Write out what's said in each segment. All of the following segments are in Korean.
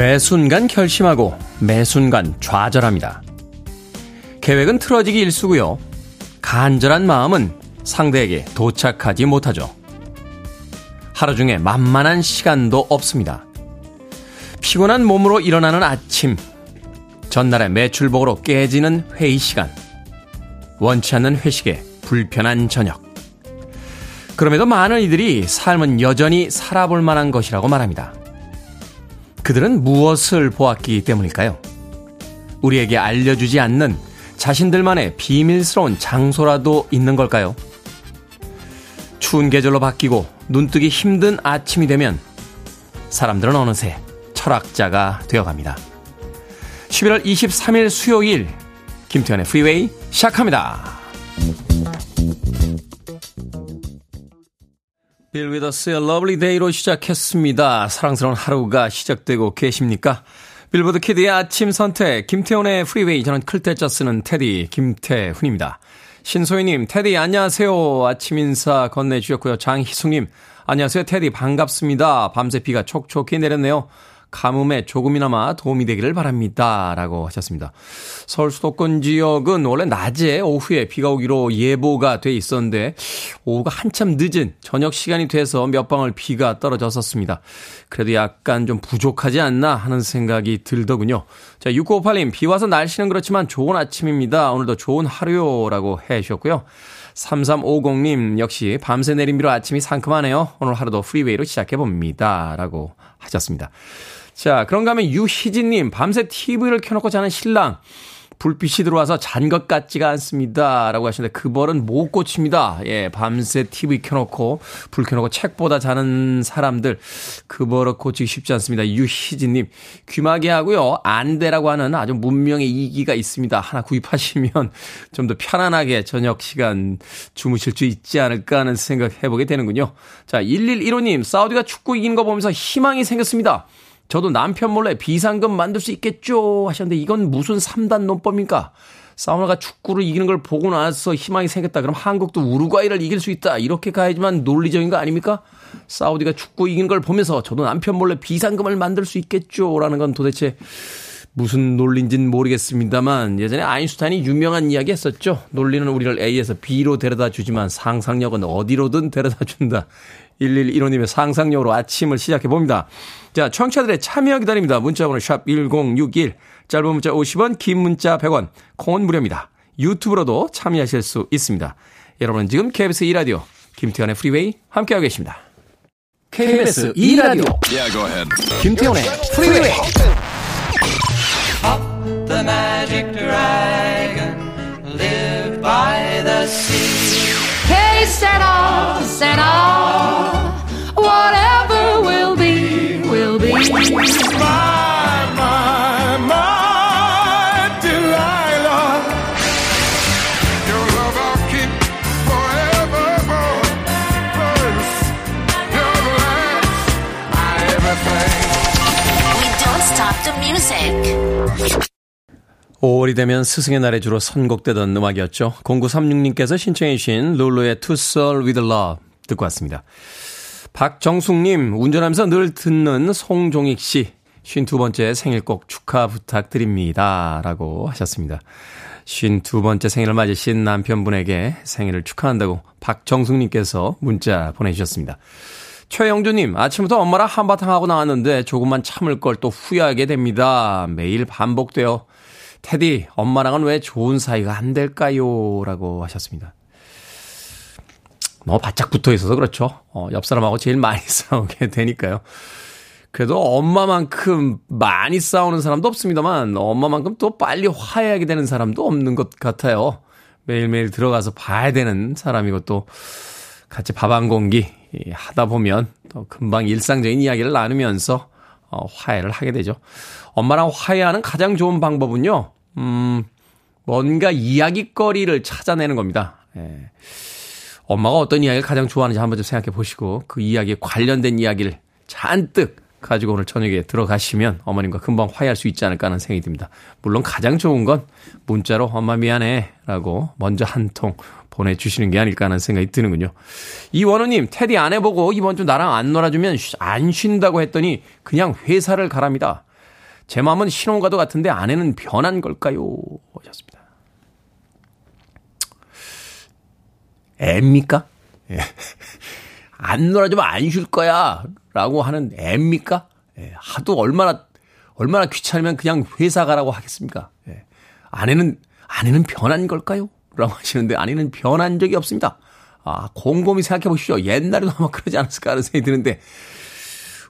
매 순간 결심하고 매 순간 좌절합니다. 계획은 틀어지기 일수고요. 간절한 마음은 상대에게 도착하지 못하죠. 하루 중에 만만한 시간도 없습니다. 피곤한 몸으로 일어나는 아침, 전날의 매출복으로 깨지는 회의 시간, 원치 않는 회식에 불편한 저녁. 그럼에도 많은 이들이 삶은 여전히 살아볼 만한 것이라고 말합니다. 그들은 무엇을 보았기 때문일까요? 우리에게 알려주지 않는 자신들만의 비밀스러운 장소라도 있는 걸까요? 추운 계절로 바뀌고 눈뜨기 힘든 아침이 되면 사람들은 어느새 철학자가 되어갑니다. 11월 23일 수요일 김태현의 프리웨이 시작합니다. 빌 위더스의 Lovely Day로 시작했습니다. 사랑스러운 하루가 시작되고 계십니까? Billboard kid의 아침 선택, 김태훈의 Freeway, 저는 클 태 자 쓰는 테디, 김태훈입니다. 신소희님, 테디 안녕하세요. 아침 인사 건네주셨고요. 장희숙님, 안녕하세요. 테디 반갑습니다. 밤새 비가 촉촉히 내렸네요. 가뭄에 조금이나마 도움이 되기를 바랍니다. 라고 하셨습니다. 서울 수도권 지역은 원래 낮에 오후에 비가 오기로 예보가 돼 있었는데 오후가 한참 늦은 저녁 시간이 돼서 몇 방울 비가 떨어졌었습니다. 그래도 약간 좀 부족하지 않나 하는 생각이 들더군요. 자, 6958님, 비 와서 날씨는 그렇지만 좋은 아침입니다. 오늘도 좋은 하루요 라고 해 주셨고요. 3350님, 역시 밤새 내린 비로 아침이 상큼하네요. 오늘 하루도 Freeway로 시작해 봅니다. 라고 하셨습니다. 자, 그런가 하면 유희진님, 밤새 TV를 켜놓고 자는 신랑. 불빛이 들어와서 잔 것 같지가 않습니다. 라고 하시는데 그 버릇은 못 고칩니다. 예, 밤새 TV 켜놓고 불 켜놓고 책보다 자는 사람들 그 벌을 고치기 쉽지 않습니다. 유희진님 귀마개 하고요. 안대라고 하는 아주 문명의 이기가 있습니다. 하나 구입하시면 좀 더 편안하게 저녁 시간 주무실 수 있지 않을까 하는 생각 해보게 되는군요. 자, 1115님 사우디가 축구 이기는 거 보면서 희망이 생겼습니다. 저도 남편 몰래 비상금 만들 수 있겠죠 하셨는데 이건 무슨 3단 논법입니까? 사우나가 축구를 이기는 걸 보고 나서 희망이 생겼다. 그럼 한국도 우루과이를 이길 수 있다. 이렇게 가야지만 논리적인 거 아닙니까? 사우디가 축구 이기는 걸 보면서 저도 남편 몰래 비상금을 만들 수 있겠죠. 라는 건 도대체 무슨 논리인지는 모르겠습니다만 예전에 아인슈타인이 유명한 이야기 했었죠. 논리는 우리를 A에서 B로 데려다 주지만 상상력은 어디로든 데려다 준다. 1115님의 상상력으로 아침을 시작해 봅니다. 자, 청취자들의 참여 기다립니다. 문자번호 샵 1061, 짧은 문자 50원, 긴 문자 100원, 콩은 무료입니다. 유튜브로도 참여하실 수 있습니다. 여러분은 지금 KBS 2라디오 김태현의 프리웨이 함께하고 계십니다. KBS 2라디오 yeah, 김태현의 프리웨이 Up the magic dragon live by the sea set off, set off whatever will be, will be. My, my, my Delilah. Your love I'll keep forevermore. First, you're the last, my everything. We don't stop the music. 5월이 되면 스승의 날에 주로 선곡되던 음악이었죠. 0936님께서 신청해 주신 룰루의 To Soul With Love 듣고 왔습니다. 박정숙님, 운전하면서 늘 듣는 송종익 씨, 52번째 생일 꼭 축하 부탁드립니다. 라고 하셨습니다. 52번째 생일을 맞으신 남편분에게 생일을 축하한다고 박정숙님께서 문자 보내주셨습니다. 최영주님, 아침부터 엄마랑 한바탕 하고 나왔는데 조금만 참을 걸 또 후회하게 됩니다. 매일 반복돼요. 테디, 엄마랑은 왜 좋은 사이가 안 될까요? 라고 하셨습니다. 너무 바짝 붙어 있어서 그렇죠. 어, 옆 사람하고 제일 많이 싸우게 되니까요. 그래도 엄마만큼 많이 싸우는 사람도 없습니다만 엄마만큼 또 빨리 화해하게 되는 사람도 없는 것 같아요. 매일매일 들어가서 봐야 되는 사람이고 또 같이 밥 한 공기 하다 보면 또 금방 일상적인 이야기를 나누면서 어, 화해를 하게 되죠. 엄마랑 화해하는 가장 좋은 방법은요, 음, 뭔가 이야기거리를 찾아내는 겁니다. 예. 엄마가 어떤 이야기를 가장 좋아하는지 한번 좀 생각해 보시고 그 이야기에 관련된 이야기를 잔뜩 가지고 오늘 저녁에 들어가시면 어머님과 금방 화해할 수 있지 않을까 하는 생각이 듭니다. 물론 가장 좋은 건 문자로 엄마 미안해 라고 먼저 한 통 보내주시는 게 아닐까 하는 생각이 드는군요. 이원우님, 테디 안 해보고 이번 주 나랑 안 놀아주면 안 쉰다고 했더니 그냥 회사를 가랍니다. 제 마음은 신혼과도 같은데 아내는 변한 걸까요? 하셨습니다. 앱니까? 예. 안 놀아주면 안 쉴 거야. 라고 하는 앱니까? 예. 하도 얼마나, 얼마나 귀찮으면 그냥 회사 가라고 하겠습니까? 예. 아내는, 아내는 변한 걸까요? 라고 하시는데 아내는 변한 적이 없습니다. 아, 곰곰이 생각해 보십시오. 옛날에도 아마 그러지 않았을까 하는 생각이 드는데,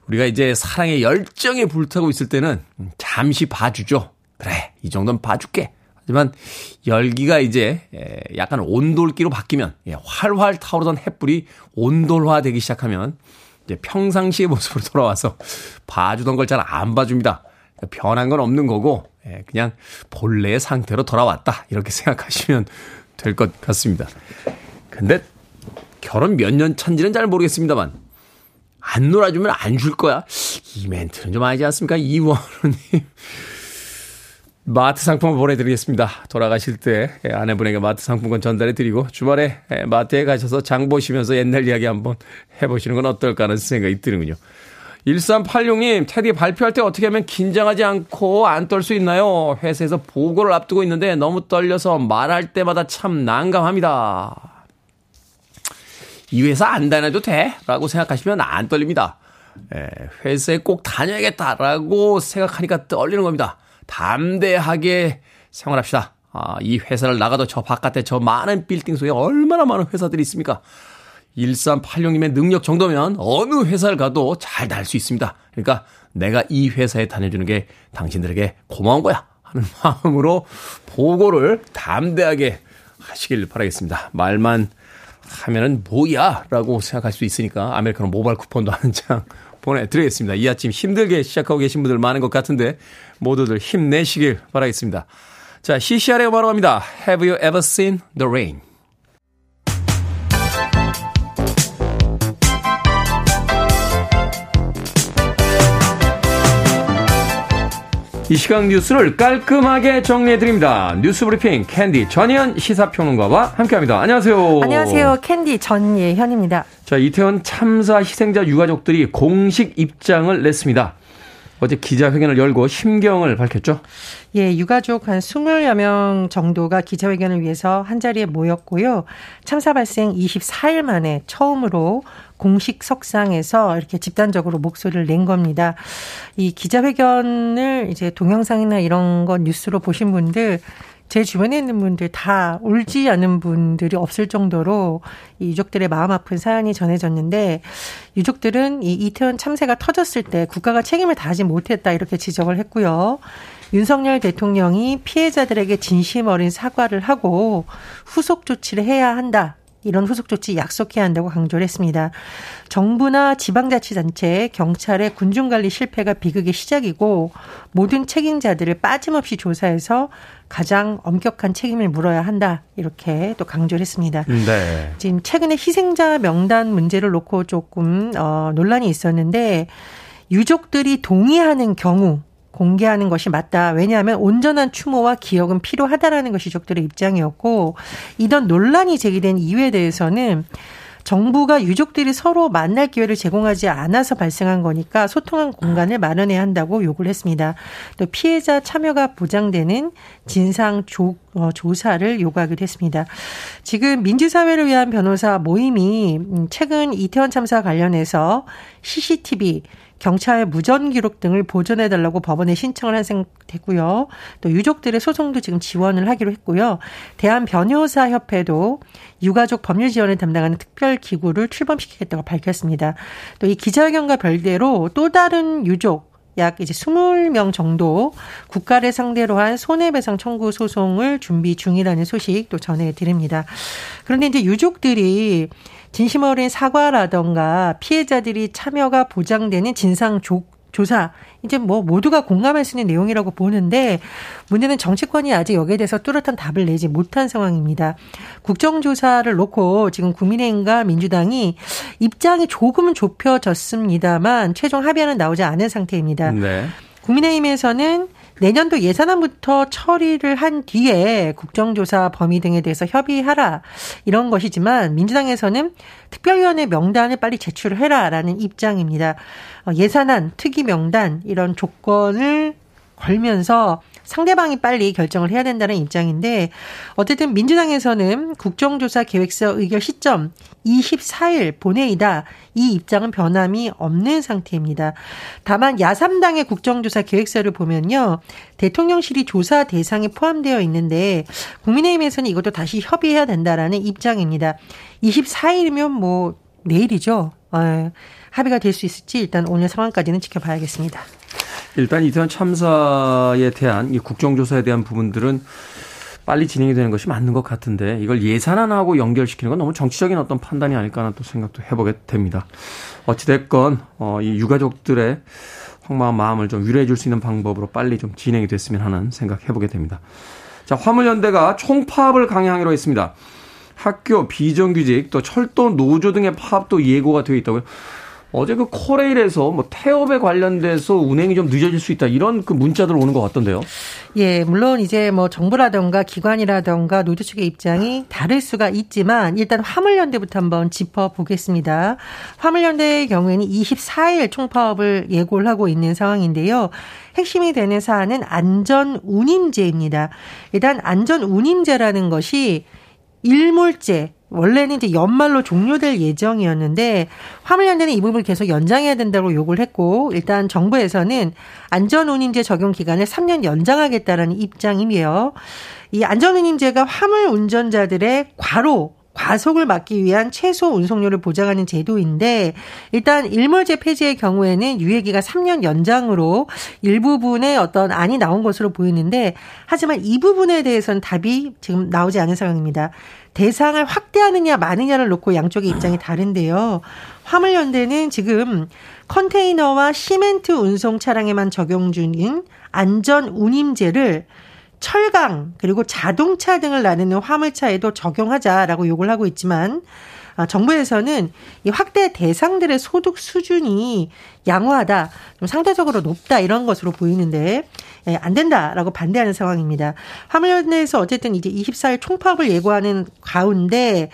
우리가 이제 사랑의 열정에 불타고 있을 때는 잠시 봐주죠. 그래, 이 정도는 봐줄게. 하지만 열기가 이제 약간 온돌기로 바뀌면 예, 활활 타오르던 햇불이 온돌화되기 시작하면 이제 평상시의 모습으로 돌아와서 봐주던 걸 잘 안 봐줍니다. 변한 건 없는 거고 예, 그냥 본래의 상태로 돌아왔다 이렇게 생각하시면 될 것 같습니다. 근데 결혼 몇년 차인지는 잘 모르겠습니다만 안 놀아주면 안 줄 거야. 이 멘트는 좀 아니지 않습니까? 이원우님. 마트 상품을 보내드리겠습니다. 돌아가실 때 예, 아내분에게 마트 상품권 전달해드리고 주말에 예, 마트에 가셔서 장 보시면서 옛날 이야기 한번 해보시는 건 어떨까 하는 생각이 드는군요. 1386님, 테디 발표할 때 어떻게 하면 긴장하지 않고 안 떨 수 있나요? 회사에서 보고를 앞두고 있는데 너무 떨려서 말할 때마다 참 난감합니다. 이 회사 안 다녀도 돼? 라고 생각하시면 안 떨립니다. 예, 회사에 꼭 다녀야겠다라고 생각하니까 떨리는 겁니다. 담대하게 생활합시다. 아, 이 회사를 나가도 저 바깥에 저 많은 빌딩 속에 얼마나 많은 회사들이 있습니까? 1386님의 능력 정도면 어느 회사를 가도 잘 다닐 수 있습니다. 그러니까 내가 이 회사에 다녀주는 게 당신들에게 고마운 거야. 하는 마음으로 보고를 담대하게 하시길 바라겠습니다. 말만 하면은 뭐야? 라고 생각할 수 있으니까 아메리카노 모바일 쿠폰도 한 장 보내드리겠습니다. 이 아침 힘들게 시작하고 계신 분들 많은 것 같은데 모두들 힘내시길 바라겠습니다. 자, CCR의 바로 갑니다. Have you ever seen the rain? 이 시각 뉴스를 깔끔하게 정리해드립니다. 뉴스 브리핑 캔디 전예현 시사평론가와 함께합니다. 안녕하세요. 안녕하세요. 캔디 전예현입니다. 자, 이태원 참사 희생자 유가족들이 공식 입장을 냈습니다. 어제 기자회견을 열고 심경을 밝혔죠? 예, 유가족 한 20여 명 정도가 기자회견을 위해서 한자리에 모였고요. 참사 발생 24일 만에 처음으로 공식 석상에서 이렇게 집단적으로 목소리를 낸 겁니다. 이 기자회견을 이제 동영상이나 이런 거 뉴스로 보신 분들 제 주변에 있는 분들 다 울지 않은 분들이 없을 정도로 이 유족들의 마음 아픈 사연이 전해졌는데 유족들은 이 이태원 참사가 터졌을 때 국가가 책임을 다하지 못했다 이렇게 지적을 했고요. 윤석열 대통령이 피해자들에게 진심 어린 사과를 하고 후속 조치를 해야 한다. 이런 후속 조치 약속해야 한다고 강조를 했습니다. 정부나 지방자치단체, 경찰의 군중관리 실패가 비극의 시작이고 모든 책임자들을 빠짐없이 조사해서 가장 엄격한 책임을 물어야 한다. 이렇게 또 강조를 했습니다. 네. 지금 최근에 희생자 명단 문제를 놓고 조금 어, 논란이 있었는데 유족들이 동의하는 경우 공개하는 것이 맞다. 왜냐하면 온전한 추모와 기억은 필요하다라는 것이 유족들의 입장이었고 이런 논란이 제기된 이유에 대해서는 정부가 유족들이 서로 만날 기회를 제공하지 않아서 발생한 거니까 소통한 공간을 마련해야 한다고 요구를 했습니다. 또 피해자 참여가 보장되는 진상 조, 어, 조사를 요구하기도 했습니다. 지금 민주사회를 위한 변호사 모임이 최근 이태원 참사 관련해서 CCTV 경찰 무전 기록 등을 보존해 달라고 법원에 신청을 한 상태고요. 또 유족들의 소송도 지금 지원을 하기로 했고요. 대한 변호사 협회도 유가족 법률 지원을 담당하는 특별 기구를 출범시키겠다고 밝혔습니다. 또 이 기자회견과 별개로 또 다른 유족 약 이제 20명 정도 국가를 상대로 한 손해배상 청구 소송을 준비 중이라는 소식 또 전해드립니다. 그런데 이제 유족들이 진심 어린 사과라던가 피해자들이 참여가 보장되는 진상 조, 조사 이제 뭐 모두가 공감할 수 있는 내용이라고 보는데 문제는 정치권이 아직 여기에 대해서 뚜렷한 답을 내지 못한 상황입니다. 국정조사를 놓고 지금 국민의힘과 민주당이 입장이 조금은 좁혀졌습니다만 최종 합의안은 나오지 않은 상태입니다. 네. 국민의힘에서는 내년도 예산안부터 처리를 한 뒤에 국정조사 범위 등에 대해서 협의하라 이런 것이지만 민주당에서는 특별위원회 명단을 빨리 제출을 해라라는 입장입니다. 어, 예산안, 특위 명단 이런 조건을 걸면서 상대방이 빨리 결정을 해야 된다는 입장인데 어쨌든 민주당에서는 국정조사 계획서 의결 시점 24일 본회의다. 이 입장은 변함이 없는 상태입니다. 다만 야삼당의 국정조사 계획서를 보면요. 대통령실이 조사 대상에 포함되어 있는데 국민의힘에서는 이것도 다시 협의해야 된다라는 입장입니다. 24일이면 뭐 내일이죠. 어, 합의가 될 수 있을지 일단 오늘 상황까지는 지켜봐야겠습니다. 일단 이태원 참사에 대한 이 국정조사에 대한 부분들은 빨리 진행이 되는 것이 맞는 것 같은데 이걸 예산안하고 연결시키는 건 너무 정치적인 어떤 판단이 아닐까 하는 또 생각도 해보게 됩니다. 어찌됐건 어, 이 유가족들의 황마한 마음을 좀 위로해 줄 수 있는 방법으로 빨리 좀 진행이 됐으면 하는 생각 해보게 됩니다. 자, 화물연대가 총파업을 강행하기로 했습니다. 학교, 비정규직, 또 철도, 노조 등의 파업도 예고가 되어 있다고요. 어제 그 코레일에서 뭐 태업에 관련돼서 운행이 좀 늦어질 수 있다 이런 그 문자들 오는 것 같던데요. 예, 물론 이제 뭐 정부라던가 기관이라던가 노조 측의 입장이 다를 수가 있지만 일단 화물연대부터 한번 짚어보겠습니다. 화물연대의 경우에는 24일 총파업을 예고를 하고 있는 상황인데요. 핵심이 되는 사안은 안전 운임제입니다. 일단 안전 운임제라는 것이 일몰제 원래는 이제 연말로 종료될 예정이었는데 화물연대는 이 부분을 계속 연장해야 된다고 요구를 했고 일단 정부에서는 안전운임제 적용 기간을 3년 연장하겠다라는 입장이며 이 안전운임제가 화물 운전자들의 과로 과속을 막기 위한 최소 운송료를 보장하는 제도인데 일단 일몰제 폐지의 경우에는 유예기가 3년 연장으로 일부분의 어떤 안이 나온 것으로 보이는데 하지만 이 부분에 대해서는 답이 지금 나오지 않은 상황입니다. 대상을 확대하느냐 마느냐를 놓고 양쪽의 입장이 다른데요. 화물연대는 지금 컨테이너와 시멘트 운송 차량에만 적용 중인 안전 운임제를 철강 그리고 자동차 등을 나누는 화물차에도 적용하자라고 요구를 하고 있지만 아, 정부에서는 이 확대 대상들의 소득 수준이 양호하다, 좀 상대적으로 높다 이런 것으로 보이는데 예, 안 된다라고 반대하는 상황입니다. 화물연대에서 어쨌든 이제 24일 총파업을 예고하는 가운데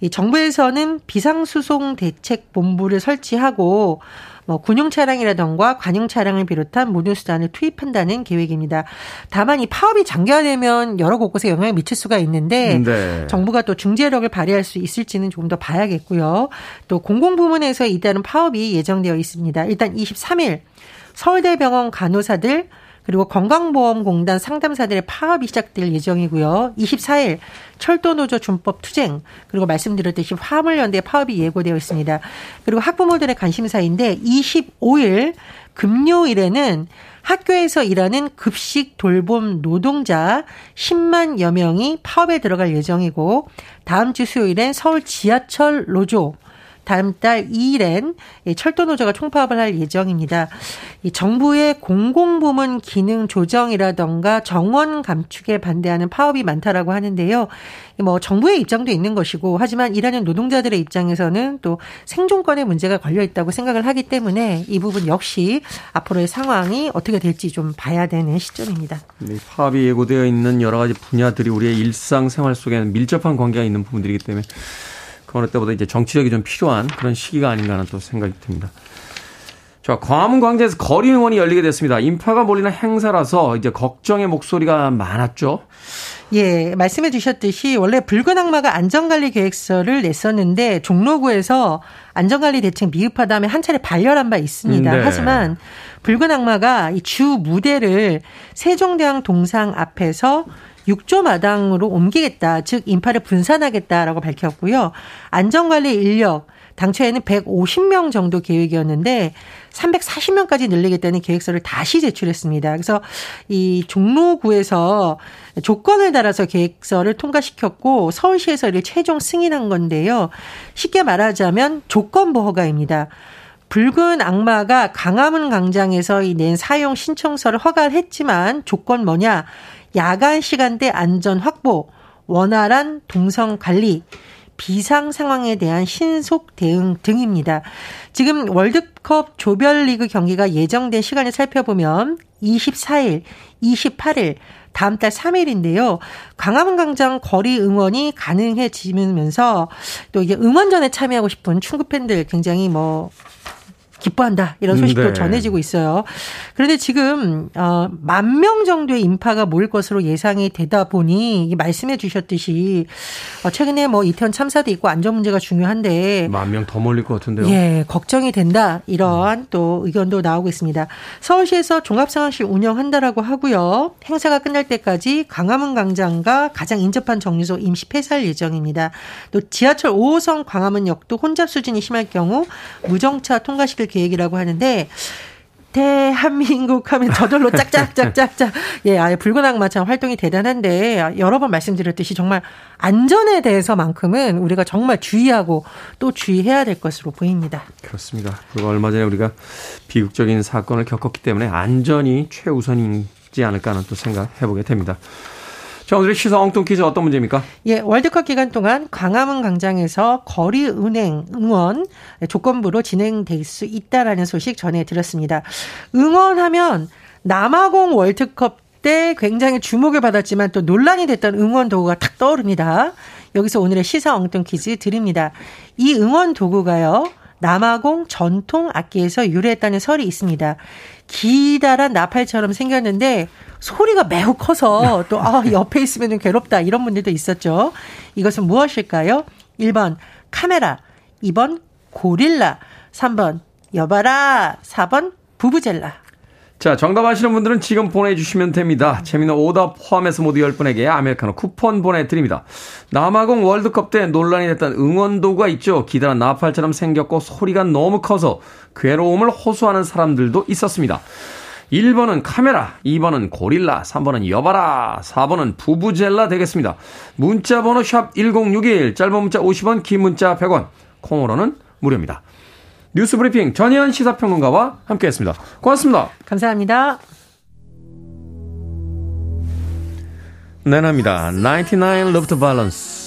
이 정부에서는 비상수송 대책 본부를 설치하고 뭐 군용 차량이라던가 관용 차량을 비롯한 모든 수단을 투입한다는 계획입니다. 다만 이 파업이 장기화되면 여러 곳곳에 영향을 미칠 수가 있는데 네. 정부가 또 중재력을 발휘할 수 있을지는 조금 더 봐야겠고요. 또 공공 부문에서 이따른 파업이 예정되어 있습니다. 일단 23일 서울대병원 간호사들 그리고 건강보험공단 상담사들의 파업이 시작될 예정이고요. 24일 철도노조 준법 투쟁 그리고 말씀드렸듯이 화물연대 파업이 예고되어 있습니다. 그리고 학부모들의 관심사인데 25일 금요일에는 학교에서 일하는 급식 돌봄 노동자 10만여 명이 파업에 들어갈 예정이고 다음 주 수요일엔 서울 지하철 노조 다음 달 2일엔 철도 노조가 총파업을 할 예정입니다. 이 정부의 공공부문 기능 조정이라던가 정원 감축에 반대하는 파업이 많다라고 하는데요. 뭐 정부의 입장도 있는 것이고 하지만 일하는 노동자들의 입장에서는 또 생존권의 문제가 걸려 있다고 생각을 하기 때문에 이 부분 역시 앞으로의 상황이 어떻게 될지 좀 봐야 되는 시점입니다. 네, 파업이 예고되어 있는 여러 가지 분야들이 우리의 일상생활 속에는 밀접한 관계가 있는 부분들이기 때문에 그 어느 때보다 이제 정치력이 좀 필요한 그런 시기가 아닌가 하는 또 생각이 듭니다. 자, 광화문 광장에서 거리 응원이 열리게 됐습니다. 인파가 몰리는 행사라서 이제 걱정의 목소리가 많았죠. 예, 말씀해 주셨듯이 원래 붉은 악마가 안전관리 계획서를 냈었는데 종로구에서 안전관리 대책 미흡하다며 한 차례 발열한 바 있습니다. 네. 하지만 붉은 악마가 이 주 무대를 세종대왕 동상 앞에서 6조 마당으로 옮기겠다. 즉 인파를 분산하겠다라고 밝혔고요. 안전관리 인력 당초에는 150명 정도 계획이었는데 340명까지 늘리겠다는 계획서를 다시 제출했습니다. 그래서 이 종로구에서 조건을 달아서 계획서를 통과시켰고 서울시에서 이를 최종 승인한 건데요. 쉽게 말하자면 조건부 허가입니다. 붉은 악마가 강화문 광장에서 낸 사용 신청서를 허가를 했지만 조건 뭐냐? 야간 시간대 안전 확보, 원활한 동선 관리, 비상 상황에 대한 신속 대응 등입니다. 지금 월드컵 조별리그 경기가 예정된 시간을 살펴보면 24일, 28일, 다음 달 3일인데요. 광화문 광장 거리 응원이 가능해지면서 또 이게 응원전에 참여하고 싶은 충구 팬들 굉장히 뭐 기뻐한다 이런 소식도 네. 전해지고 있어요. 그런데 지금 어, 만 명 정도의 인파가 모일 것으로 예상이 되다 보니 말씀해 주셨듯이 어, 최근에 뭐 이태원 참사도 있고 안전 문제가 중요한데 만 명 더 몰릴 것 같은데요. 예, 걱정이 된다 이러한 음. 또 의견도 나오고 있습니다. 서울시에서 종합상황실 운영한다라고 하고요. 행사가 끝날 때까지 광화문 광장과 가장 인접한 정류소 임시 폐쇄할 예정입니다. 또 지하철 5호선 광화문역도 혼잡 수준이 심할 경우 무정차 통과시킬 계획이라고 하는데 대한민국 하면 저절로 짝짝짝짝짝 예 아예 붉은 악마처럼 활동이 대단한데 여러 번 말씀드렸듯이 정말 안전에 대해서만큼은 우리가 정말 주의하고 또 주의해야 될 것으로 보입니다. 그렇습니다. 그리고 얼마 전에 우리가 비극적인 사건을 겪었기 때문에 안전이 최우선이지 않을까 하는 또 생각해보게 됩니다. 자, 오늘의 시사 엉뚱 퀴즈 어떤 문제입니까? 예, 월드컵 기간 동안 광화문 광장에서 거리 은행 응원 조건부로 진행될 수 있다라는 소식 전해드렸습니다. 응원하면 남아공 월드컵 때 굉장히 주목을 받았지만 또 논란이 됐던 응원 도구가 탁 떠오릅니다. 여기서 오늘의 시사 엉뚱 퀴즈 드립니다. 이 응원 도구가요. 남아공 전통 악기에서 유래했다는 설이 있습니다. 기다란 나팔처럼 생겼는데 소리가 매우 커서 또 아, 옆에 있으면 괴롭다 이런 분들도 있었죠. 이것은 무엇일까요? 1번 카메라, 2번 고릴라, 3번 여봐라, 4번 부부젤라. 자, 정답 아시는 분들은 지금 보내주시면 됩니다. 재미는 오답 포함해서 모두 10분에게 아메리카노 쿠폰 보내드립니다. 남아공 월드컵 때 논란이 됐던 응원도구가 있죠. 기다란 나팔처럼 생겼고 소리가 너무 커서 괴로움을 호소하는 사람들도 있었습니다. 1번은 카메라, 2번은 고릴라, 3번은 여바라, 4번은 부부젤라 되겠습니다. 문자 번호 샵 1061, 짧은 문자 50원, 긴 문자 100원, 콩으로는 무료입니다. 뉴스 브리핑 전현 시사평론가와 함께했습니다. 고맙습니다. 감사합니다. 내납니다. 99 Love to Balance.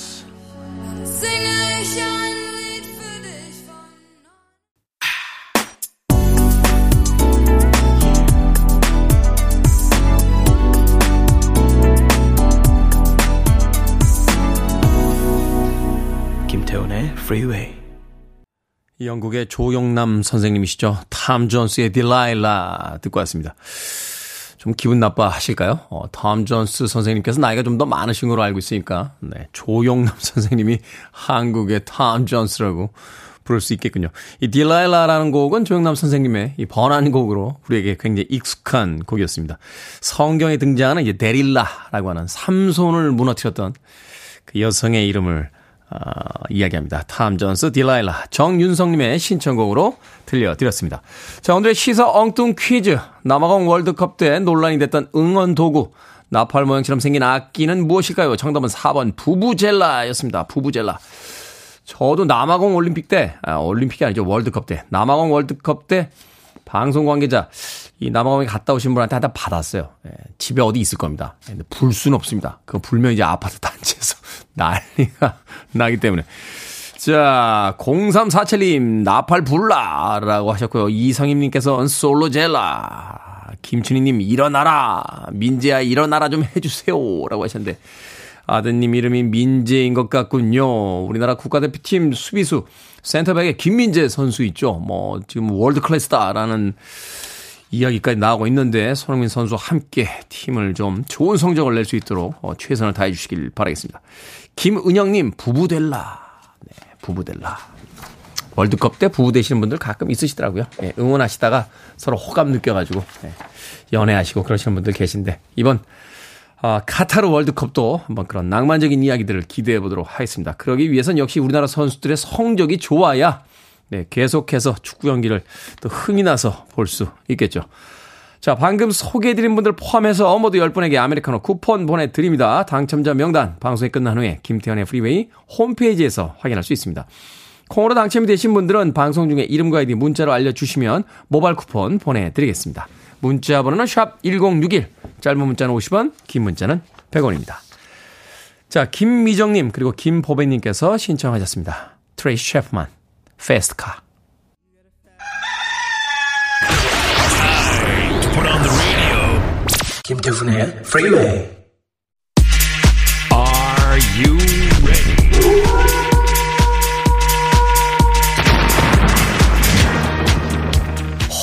Freeway. 영국의 조영남 선생님이시죠. 탐 존스의 Delilah 듣고 왔습니다. 좀 기분 나빠 하실까요? 어, 탐 존스 선생님께서 나이가 좀 더 많으신 걸로 알고 있으니까, 네. 조영남 선생님이 한국의 탐 존스라고 부를 수 있겠군요. 이 Delilah라는 곡은 조영남 선생님의 이 번안 곡으로 우리에게 굉장히 익숙한 곡이었습니다. 성경에 등장하는 이제 데릴라라고 하는 삼손을 무너뜨렸던 그 여성의 이름을 어, 이야기합니다. 탐 존스 딜라일라 정윤성님의 신청곡으로 들려드렸습니다. 자 오늘의 시사 엉뚱 퀴즈 남아공 월드컵 때 논란이 됐던 응원 도구 나팔 모양처럼 생긴 악기는 무엇일까요? 정답은 4번 부부젤라였습니다. 부부젤라. 저도 남아공 올림픽 때, 아, 올림픽이 아니죠. 월드컵 때. 남아공 월드컵 때 방송 관계자 이 남아공에 갔다 오신 분한테 하나 받았어요. 예, 집에 어디 있을 겁니다. 예, 근데 불 수는 없습니다. 그거 불면 이제 아파트 단지에서 난리가 나기 때문에. 자, 0347님, 나팔 불라 라고 하셨고요. 이성임님께서는 솔로젤라. 김춘희님, 일어나라. 민재야, 일어나라 좀 해주세요. 라고 하셨는데. 아드님 이름이 민재인 것 같군요. 우리나라 국가대표팀 수비수 센터백에 김민재 선수 있죠. 뭐 지금 월드 클래스다라는 이야기까지 나오고 있는데 손흥민 선수와 함께 팀을 좀 좋은 성적을 낼 수 있도록 어, 최선을 다해 주시길 바라겠습니다. 김은영님 부부 될라. 네, 부부 될라. 월드컵 때 부부 되시는 분들 가끔 있으시더라고요. 네, 응원하시다가 서로 호감 느껴가지고 네, 연애하시고 그러시는 분들 계신데 이번 아, 카타르 월드컵도 한번 그런 낭만적인 이야기들을 기대해 보도록 하겠습니다. 그러기 위해선 역시 우리나라 선수들의 성적이 좋아야 네, 계속해서 축구 경기를 또 흥이 나서 볼 수 있겠죠. 자, 방금 소개해드린 분들 포함해서 모두 10분에게 아메리카노 쿠폰 보내드립니다. 당첨자 명단 방송이 끝난 후에 김태훈의 Freeway 홈페이지에서 확인할 수 있습니다. 콩으로 당첨이 되신 분들은 방송 중에 이름과 아이디 문자로 알려주시면 모바일 쿠폰 보내드리겠습니다. 문자 번호는 샵 1061, 짧은 문자는 50원, 긴 문자는 100원입니다. 자, 김미정님, 그리고 김보배님께서 신청하셨습니다. 트레이시 채프먼. fast car. 김태훈의 Freeway. Are you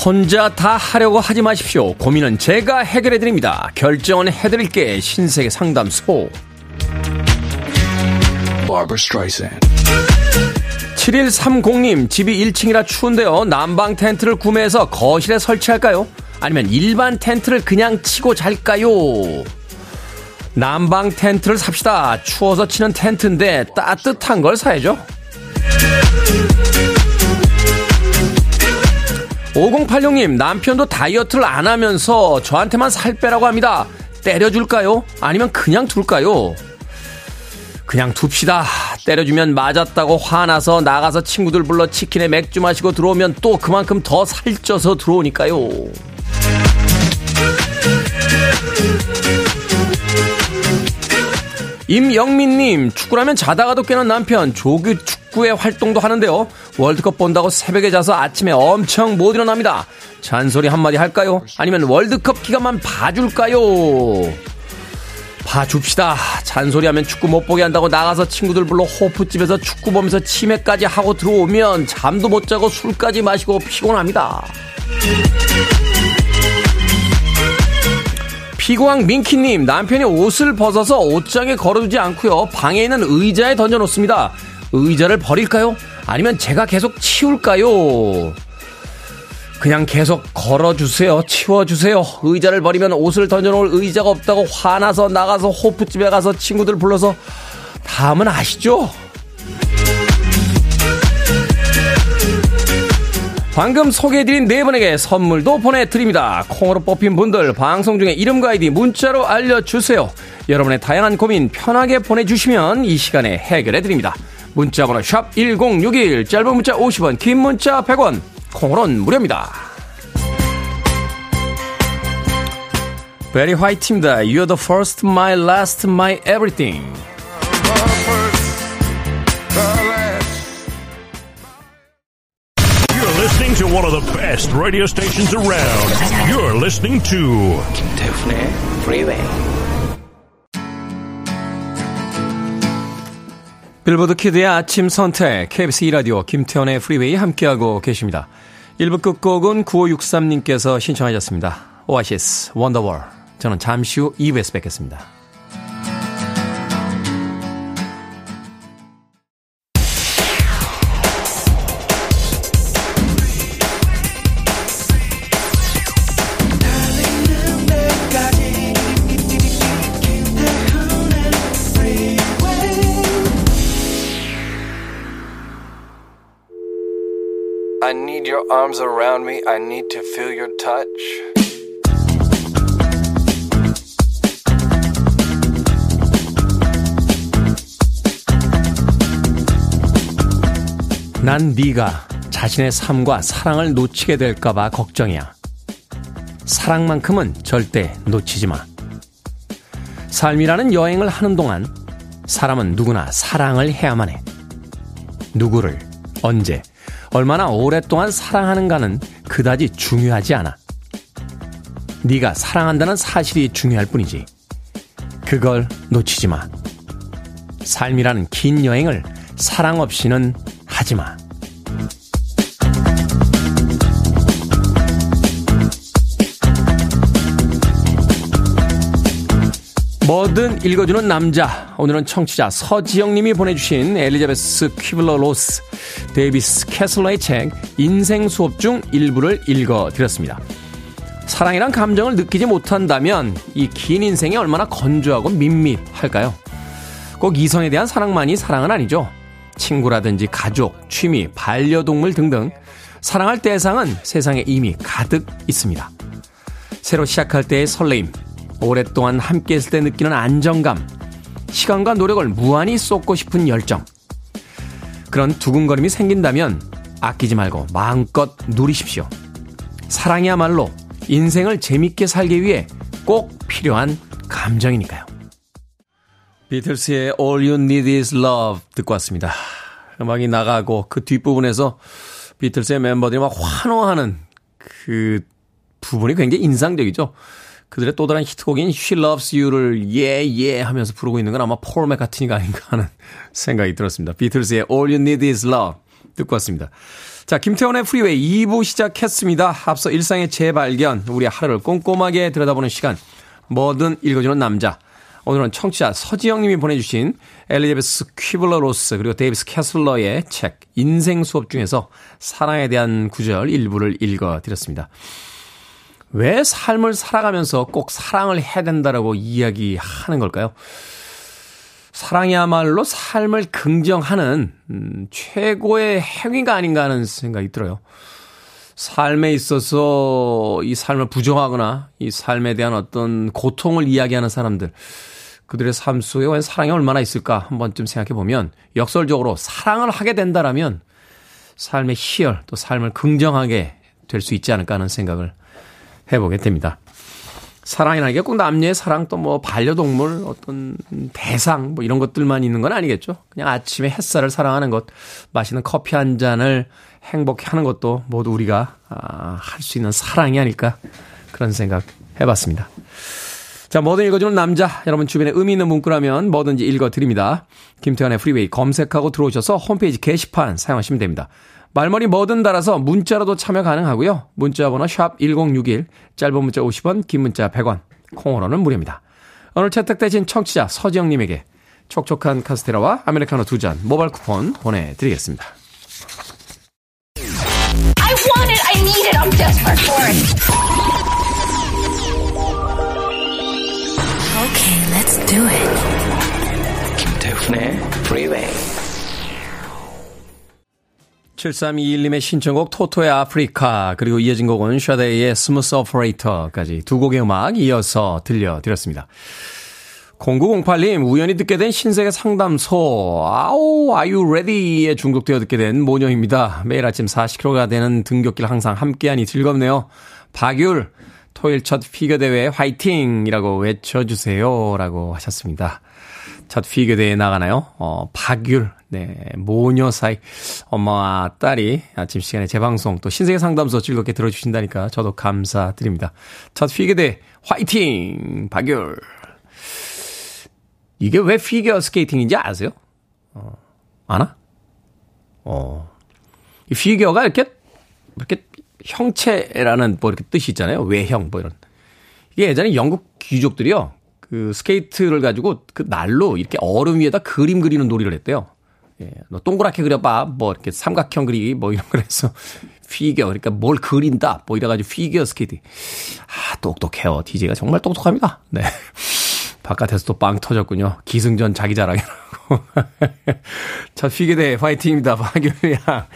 혼자 다 하려고 하지 마십시오. 고민은 제가 해결해 드립니다. 결정은 해 드릴게 신세계 상담소. 7130님, 집이 1층이라 추운데요. 난방 텐트를 구매해서 거실에 설치할까요? 아니면 일반 텐트를 그냥 치고 잘까요? 난방 텐트를 삽시다. 추워서 치는 텐트인데 따뜻한 걸 사야죠. 5086님, 남편도 다이어트를 안 하면서 저한테만 살 빼라고 합니다. 때려줄까요? 아니면 그냥 둘까요? 그냥 둡시다. 때려주면 맞았다고 화나서 나가서 친구들 불러 치킨에 맥주 마시고 들어오면 또 그만큼 더 살쪄서 들어오니까요. 임영민님, 축구라면 자다가도 깨는 남편, 조규 축 구의 활동도 하는데요. 월드컵 본다고 새벽에 자서 아침에 엄청 못 일어납니다. 잔소리 한마디 할까요? 아니면 월드컵 기간만 봐줄까요? 봐줍시다. 잔소리하면 축구 못 보게 한다고 나가서 친구들 불러 호프집에서 축구 보면서 치매까지 하고 들어오면 잠도 못 자고 술까지 마시고 피곤합니다. 피고왕 민키님 남편이 옷을 벗어서 옷장에 걸어두지 않고요 방에 있는 의자에 던져놓습니다. 의자를 버릴까요? 아니면 제가 계속 치울까요? 그냥 계속 걸어주세요. 치워주세요. 의자를 버리면 옷을 던져놓을 의자가 없다고 화나서 나가서 호프집에 가서 친구들 불러서 다음은 아시죠? 방금 소개해드린 네 분에게 선물도 보내드립니다. 콩으로 뽑힌 분들 방송 중에 이름과 아이디 문자로 알려주세요. 여러분의 다양한 고민 편하게 보내주시면 이 시간에 해결해드립니다. 문자번호 샵1061 짧은 문자 50원 긴 문자 100원 콩으로는 무료입니다. 베리 화이트입니다. You're the first, my last, my everything. You're listening to one of the best radio stations around. You're listening to 김태훈의 Freeway. 빌보드 키드의 아침 선택 KBS 2라디오 김태현의 프리웨이 함께하고 계십니다. 1부 끝곡은 9563님께서 신청하셨습니다. 오아시스 원더월 저는 잠시 후 2부에서 뵙겠습니다. Your arms around me. I need to feel your touch. 난 네가 자신의 삶과 사랑을 놓치게 될까봐 걱정이야. 사랑만큼은 절대 놓치지 마. 삶이라는 여행을 하는 동안 사람은 누구나 사랑을 해야만 해. 누구를, 언제, 얼마나 오랫동안 사랑하는가는 그다지 중요하지 않아. 네가 사랑한다는 사실이 중요할 뿐이지. 그걸 놓치지 마. 삶이라는 긴 여행을 사랑 없이는 하지 마. 뭐든 읽어주는 남자. 오늘은 청취자 서지영님이 보내주신 엘리자베스 퀴블러 로스 데이비드 케슬러의 책 인생 수업 중 일부를 읽어드렸습니다. 사랑이란 감정을 느끼지 못한다면 이 긴 인생이 얼마나 건조하고 밋밋할까요? 꼭 이성에 대한 사랑만이 사랑은 아니죠. 친구라든지 가족, 취미, 반려동물 등등 사랑할 대상은 세상에 이미 가득 있습니다. 새로 시작할 때의 설레임, 오랫동안 함께 했을 때 느끼는 안정감, 시간과 노력을 무한히 쏟고 싶은 열정. 그런 두근거림이 생긴다면 아끼지 말고 마음껏 누리십시오. 사랑이야말로 인생을 재밌게 살기 위해 꼭 필요한 감정이니까요. 비틀스의 All You Need Is Love 듣고 왔습니다. 음악이 나가고 그 뒷부분에서 비틀스의 멤버들이 막 환호하는 그 부분이 굉장히 인상적이죠. 그들의 또 다른 히트곡인 She Loves You를 yeah yeah 하면서 부르고 있는 건 아마 폴 맥카트니가 아닌가 하는 생각이 들었습니다. 비틀스의 All You Need Is Love 듣고 왔습니다. 자, 김태훈의 Freeway 2부 시작했습니다. 앞서 일상의 재발견, 우리 하루를 꼼꼼하게 들여다보는 시간, 뭐든 읽어주는 남자. 오늘은 청취자 서지영님이 보내주신 엘리자베스 퀴블러 로스 그리고 데이비드 케슬러의 책 인생 수업 중에서 사랑에 대한 구절 일부를 읽어드렸습니다. 왜 삶을 살아가면서 꼭 사랑을 해야 된다라고 이야기하는 걸까요? 사랑이야말로 삶을 긍정하는 음, 최고의 행위가 아닌가 하는 생각이 들어요. 삶에 있어서 이 삶을 부정하거나 이 삶에 대한 어떤 고통을 이야기하는 사람들, 그들의 삶 속에 과연 사랑이 얼마나 있을까 한 번쯤 생각해 보면 역설적으로 사랑을 하게 된다라면 삶의 희열 또 삶을 긍정하게 될 수 있지 않을까 하는 생각을 해보게 됩니다. 사랑이라는 게 꼭 남녀의 사랑 또 뭐 반려동물 어떤 대상 뭐 이런 것들만 있는 건 아니겠죠. 그냥 아침에 햇살을 사랑하는 것, 마시는 커피 한 잔을 행복해 하는 것도 모두 우리가 아, 할 수 있는 사랑이 아닐까 그런 생각 해봤습니다. 자, 뭐든 읽어주는 남자. 여러분 주변에 의미 있는 문구라면 뭐든지 읽어드립니다. 김태훈의 Freeway 검색하고 들어오셔서 홈페이지 게시판 사용하시면 됩니다. 말머리 뭐든 달아서 문자로도 참여 가능하고요. 문자 번호 샵 1061, 짧은 문자 50원, 긴 문자 100원, 콩으로는 무료입니다. 오늘 채택되신 청취자 서지영님에게 촉촉한 카스테라와 아메리카노 두 잔 모바일 쿠폰 보내드리겠습니다. I want it, I need it, I'm desperate for it. Okay, let's do it. 김태훈의 Freeway. 7321님의 신청곡 토토의 아프리카 그리고 이어진 곡은 샤데이의 Smooth Operator까지 두 곡의 음악 이어서 들려드렸습니다. 0908님 우연히 듣게 된 신세계 상담소 are you ready에 중독되어 듣게 된 모녀입니다. 매일 아침 40km가 되는 등굣길 항상 함께하니 즐겁네요. 박율 토요일 첫 피겨 대회 화이팅이라고 외쳐주세요 라고 하셨습니다. 첫 피겨 대회 나가나요? 어, 박율 네, 모녀 사이 엄마와 딸이 아침 시간에 재방송 또 신세계 상담소 즐겁게 들어주신다니까 저도 감사드립니다. 첫 피겨대 화이팅! 박율. 이게 왜 피겨 스케이팅인지 아세요? 어, 아나? 어. 이 피겨가 이렇게, 이렇게 형체라는 뭐 이렇게 뜻이 있잖아요. 외형 뭐 이런. 이게 예전에 영국 귀족들이요. 그 스케이트를 가지고 그 날로 이렇게 얼음 위에다 그림 그리는 놀이를 했대요. 예, 너 동그랗게 그려봐. 뭐 이렇게 삼각형 그리기 뭐 이런 거래서 피겨 그러니까 뭘 그린다 뭐 이래가지고 피겨 스케이트. 아 똑똑해요. DJ가 정말 똑똑합니다. 네. 바깥에서 또 빵 터졌군요. 기승전 자기 자랑이라고. 자, 피겨대 화이팅입니다. 박유야.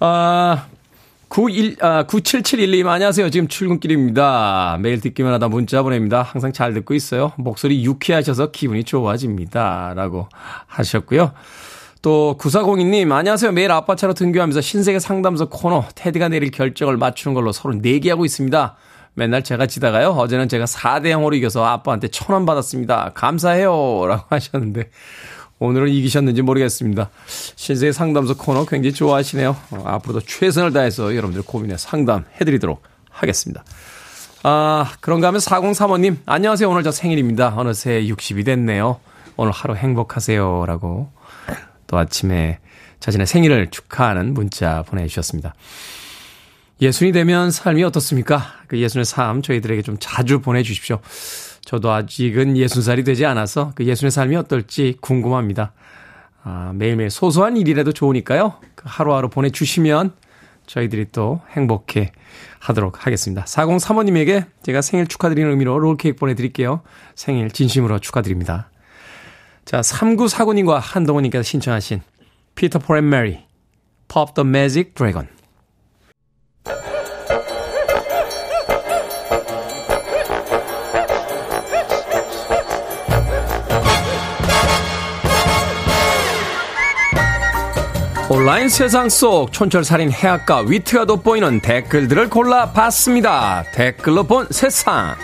아, 91, 아, 9771님, 안녕하세요. 지금 출근길입니다. 매일 듣기만 하다 문자 보냅니다. 항상 잘 듣고 있어요. 목소리 유쾌하셔서 기분이 좋아집니다. 라고 하셨고요. 또 9402님 안녕하세요. 매일 아빠 차로 등교하면서 신세계 상담소 코너 테디가 내릴 결정을 맞추는 걸로 서로 내기하고 있습니다. 맨날 제가 지다가요. 어제는 제가 4대 0으로 이겨서 아빠한테 천원 받았습니다. 감사해요. 라고 하셨는데 오늘은 이기셨는지 모르겠습니다. 신세계 상담소 코너 굉장히 좋아하시네요. 어, 앞으로도 최선을 다해서 여러분들 고민에 상담해드리도록 하겠습니다. 아, 그런가 하면 4035님, 안녕하세요. 오늘 저 생일입니다. 어느새 60이 됐네요. 오늘 하루 행복하세요. 라고 또 아침에 자신의 생일을 축하하는 문자 보내주셨습니다. 예순이 되면 삶이 어떻습니까? 그 예순의 삶 저희들에게 좀 자주 보내주십시오. 저도 아직은 예순 살이 되지 않아서 그 예순의 삶이 어떨지 궁금합니다. 아, 매일매일 소소한 일이라도 좋으니까요. 그 하루하루 보내주시면 저희들이 또 행복해 하도록 하겠습니다. 4035님에게 제가 생일 축하드리는 의미로 롤케이크 보내드릴게요. 생일 진심으로 축하드립니다. 자, 3949님과 한동훈님께서 신청하신 피터 폴앤 메리, Pop the Magic Dragon. 온라인 세상 속 촌철살인 해악과 위트가 돋보이는 댓글들을 골라봤습니다. 댓글로 본 세상.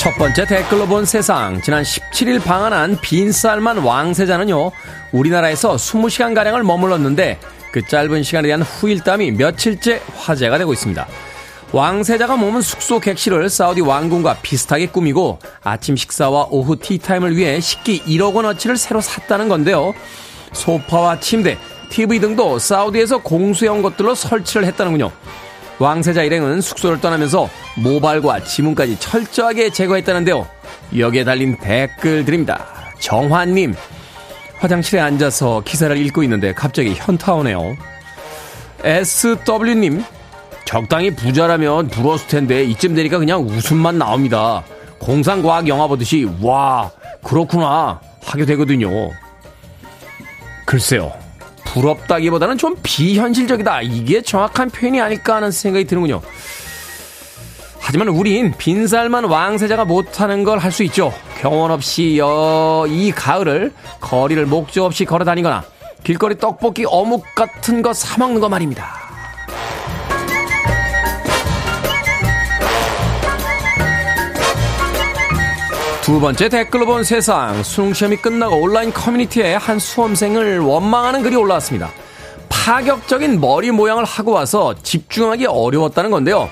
첫 번째 댓글로 본 세상. 지난 17일 방한한 빈쌀만 왕세자는요, 우리나라에서 20시간가량을 머물렀는데, 그 짧은 시간에 대한 후일담이 며칠째 화제가 되고 있습니다. 왕세자가 머문 숙소 객실을 사우디 왕궁과 비슷하게 꾸미고 아침 식사와 오후 티타임을 위해 식기 1억 원어치를 새로 샀다는 건데요. 소파와 침대, TV 등도 사우디에서 공수형 것들로 설치를 했다는군요. 왕세자 일행은 숙소를 떠나면서 모발과 지문까지 철저하게 제거했다는데요. 여기에 달린 댓글들입니다. 정환님, 화장실에 앉아서 기사를 읽고 있는데 갑자기 현타 오네요. SW님, 적당히 부자라면 부러웠을 텐데 이쯤 되니까 그냥 웃음만 나옵니다. 공상과학 영화 보듯이 와 그렇구나 하게 되거든요. 글쎄요. 부럽다기보다는 좀 비현실적이다. 이게 정확한 표현이 아닐까 하는 생각이 드는군요. 하지만 우린 빈살만 왕세자가 못하는 걸 할 수 있죠. 경원 없이 어, 이 가을을 거리를 목적 없이 걸어 다니거나 길거리 떡볶이 어묵 같은 거 사먹는 거 말입니다. 두 번째 댓글로 본 세상 수능 시험이 끝나고 온라인 커뮤니티에 한 수험생을 원망하는 글이 올라왔습니다. 파격적인 머리 모양을 하고 와서 집중하기 어려웠다는 건데요.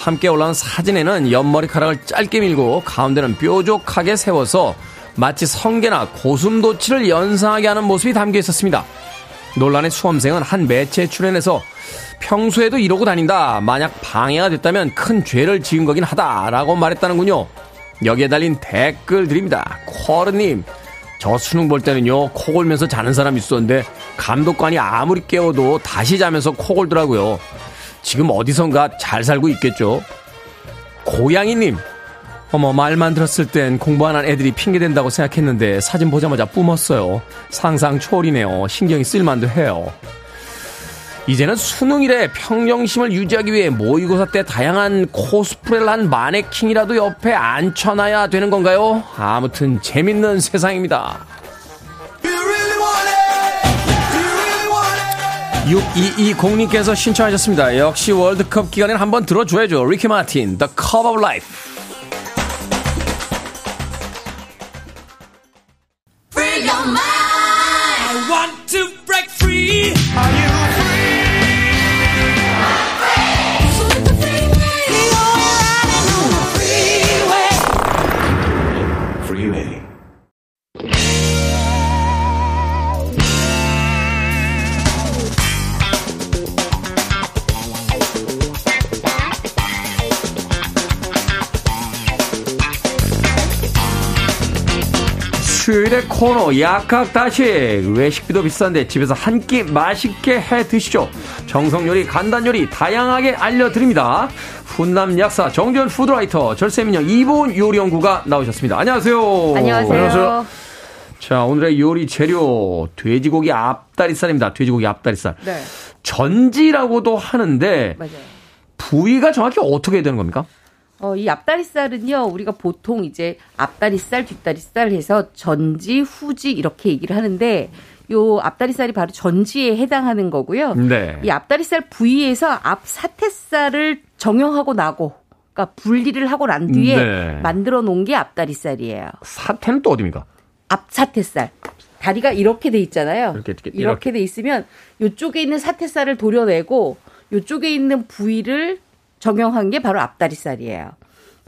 함께 올라온 사진에는 옆머리카락을 짧게 밀고 가운데는 뾰족하게 세워서 마치 성게나 고슴도치를 연상하게 하는 모습이 담겨 있었습니다. 논란의 수험생은 한 매체에 출연해서 평소에도 이러고 다닌다. 만약 방해가 됐다면 큰 죄를 지은 거긴 하다라고 말했다는군요. 여기에 달린 댓글 드립니다. 쿼르님, 저 수능 볼 때는요, 코 골면서 자는 사람 있었는데, 감독관이 아무리 깨워도 다시 자면서 코 골더라고요. 지금 어디선가 잘 살고 있겠죠? 고양이님, 어머, 말만 들었을 땐 공부 안 한 애들이 핑계댄다고 생각했는데, 사진 보자마자 뿜었어요. 상상 초월이네요. 신경이 쓸만도 해요. 이제는 수능일에 평정심을 유지하기 위해 모의고사 때 다양한 코스프레를 한 마네킹이라도 옆에 앉혀놔야 되는 건가요? 아무튼 재밌는 세상입니다. 6220님께서 신청하셨습니다. 역시 월드컵 기간엔 한번 들어줘야죠. 리키 마틴, The Cup of Life. 수요일의 코너 약학다식 외식비도 비싼데 집에서 한 끼 맛있게 해 드시죠 정성 요리 간단 요리 다양하게 알려드립니다 훈남 약사 정전 푸드라이터 절세민영 이보은 요리연구가 나오셨습니다 안녕하세요 안녕하세요. 안녕하세요. 자 오늘의 요리 재료 돼지고기 앞다리살입니다 돼지고기 앞다리살 네. 전지라고도 하는데 맞아요. 부위가 정확히 어떻게 되는 겁니까? 어, 이 앞다리살은요, 우리가 보통 이제 앞다리살, 뒷다리살 해서 전지, 후지 이렇게 얘기를 하는데, 요 앞다리살이 바로 전지에 해당하는 거고요. 네. 이 앞다리살 부위에서 앞 사태살을 정형하고 나고, 그러니까 분리를 하고 난 뒤에 네. 만들어 놓은 게 앞다리살이에요. 사태는 또 어디입니까? 앞 사태살. 다리가 이렇게 돼 있잖아요. 이렇게, 이렇게, 이렇게 돼 있으면 요쪽에 있는 사태살을 도려내고 요쪽에 있는 부위를 정형한 게 바로 앞다리살이에요.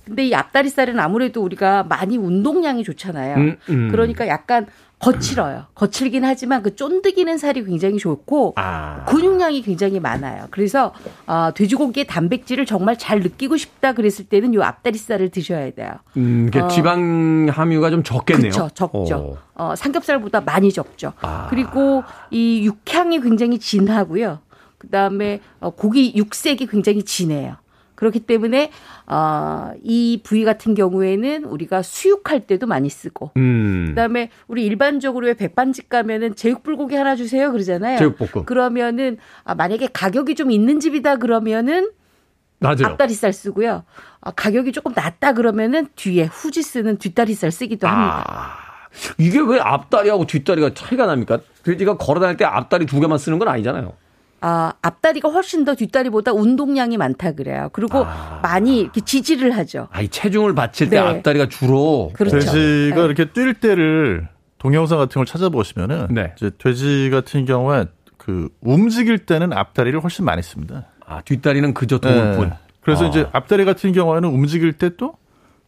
근데 이 앞다리살은 아무래도 우리가 많이 운동량이 좋잖아요. 음, 음. 그러니까 약간 거칠어요. 거칠긴 하지만 그 쫀득이는 살이 굉장히 좋고 아. 근육량이 굉장히 많아요. 그래서 어, 돼지고기의 단백질을 정말 잘 느끼고 싶다 그랬을 때는 이 앞다리살을 드셔야 돼요. 음, 어. 지방 함유가 좀 적겠네요. 그렇죠, 적죠. 어. 어, 삼겹살보다 많이 적죠. 아. 그리고 이 육향이 굉장히 진하고요. 그다음에 어, 고기 육색이 굉장히 진해요. 그렇기 때문에 어, 이 부위 같은 경우에는 우리가 수육할 때도 많이 쓰고 음. 그다음에 우리 일반적으로 왜 백반집 가면은 제육불고기 하나 주세요 그러잖아요. 제육볶음. 그러면은 아, 만약에 가격이 좀 있는 집이다 그러면은 맞아요. 앞다리살 쓰고요. 아, 가격이 조금 낮다 그러면은 뒤에 후지 쓰는 뒷다리살 쓰기도 합니다. 아. 이게 왜 앞다리하고 뒷다리가 차이가 납니까? 돼지가 걸어 다닐 때 앞다리 두 개만 쓰는 건 아니잖아요. 아, 앞다리가 훨씬 더 뒷다리보다 운동량이 많다 그래요. 그리고 아. 많이 이렇게 지지를 하죠. 아, 이 체중을 받칠 때 네. 앞다리가 주로 그렇죠. 돼지가 네. 이렇게 뛸 때를 동영상 같은 걸 찾아보시면은 네. 이제 돼지 같은 경우에 그 움직일 때는 앞다리를 훨씬 많이 씁니다. 아, 뒷다리는 그저 도울 네. 뿐. 그래서 아. 이제 앞다리 같은 경우에는 움직일 때 또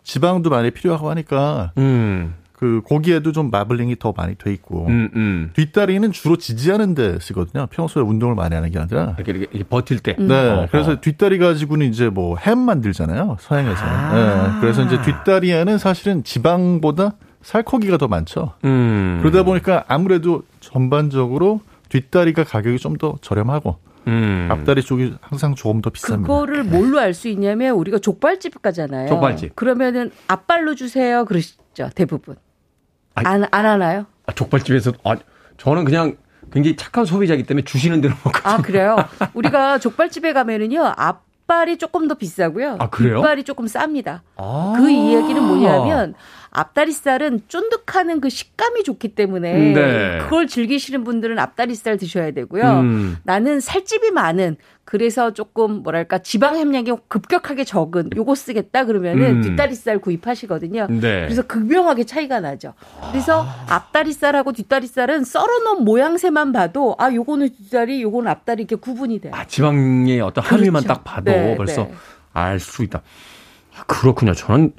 지방도 많이 필요하고 하니까 음, 그 고기에도 좀 마블링이 더 많이 돼 있고 음, 음. 뒷다리는 주로 지지하는 데 쓰거든요. 평소에 운동을 많이 하는 게 아니라. 이렇게, 이렇게, 이렇게 버틸 때. 네. 어, 그래서 어. 뒷다리 가지고는 이제 뭐 햄 만들잖아요. 서양에서는. 아. 네. 그래서 이제 뒷다리에는 사실은 지방보다 살코기가 더 많죠. 음. 그러다 보니까 아무래도 전반적으로 뒷다리가 가격이 좀 더 저렴하고 음. 앞다리 쪽이 항상 조금 더 비쌉니다. 그거를 뭘로 알 수 있냐면 우리가 족발집 가잖아요. 족발집. 그러면은 앞발로 주세요. 그러시죠. 대부분. 아니. 안, 안 하나요? 아, 족발집에서, 아, 저는 그냥 굉장히 착한 소비자이기 때문에 주시는 대로 먹거든요. 아, 그래요? 우리가 족발집에 가면은요. 앞 발이 조금 더 비싸고요. 아, 그래요? 뒷발이 조금 쌉니다. 아. 그 이야기는 뭐냐면 앞다리살은 쫀득하는 그 식감이 좋기 때문에 네. 그걸 즐기시는 분들은 앞다리살 드셔야 되고요. 음. 나는 살집이 많은 그래서 조금 뭐랄까 지방 함량이 급격하게 적은 요거 쓰겠다 그러면은 음. 뒷다리살 구입하시거든요. 네. 그래서 극명하게 차이가 나죠. 그래서 앞다리살하고 뒷다리살은 썰어놓은 모양새만 봐도 아 요거는 뒷다리, 요거는 앞다리 이렇게 구분이 돼요. 아, 지방의 어떤 함유만 그렇죠. 딱 봐도 네, 벌써 네. 알수 있다. 아, 그렇군요. 저는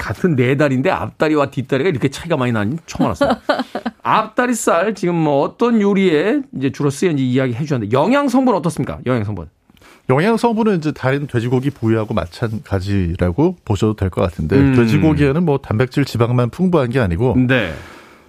같은 네 다리인데 앞다리와 뒷다리가 이렇게 차이가 많이 나는 줄 처음 알았어요. 앞다리 살 지금 뭐 어떤 요리에 이제 주로 쓰였는지 이야기 해주셨는데 영양 성분 어떻습니까? 영양 성분. 영양 성분은 이제 다른 돼지고기 부위하고 마찬가지라고 보셔도 될 것 같은데 음. 돼지고기에는 뭐 단백질 지방만 풍부한 게 아니고 네.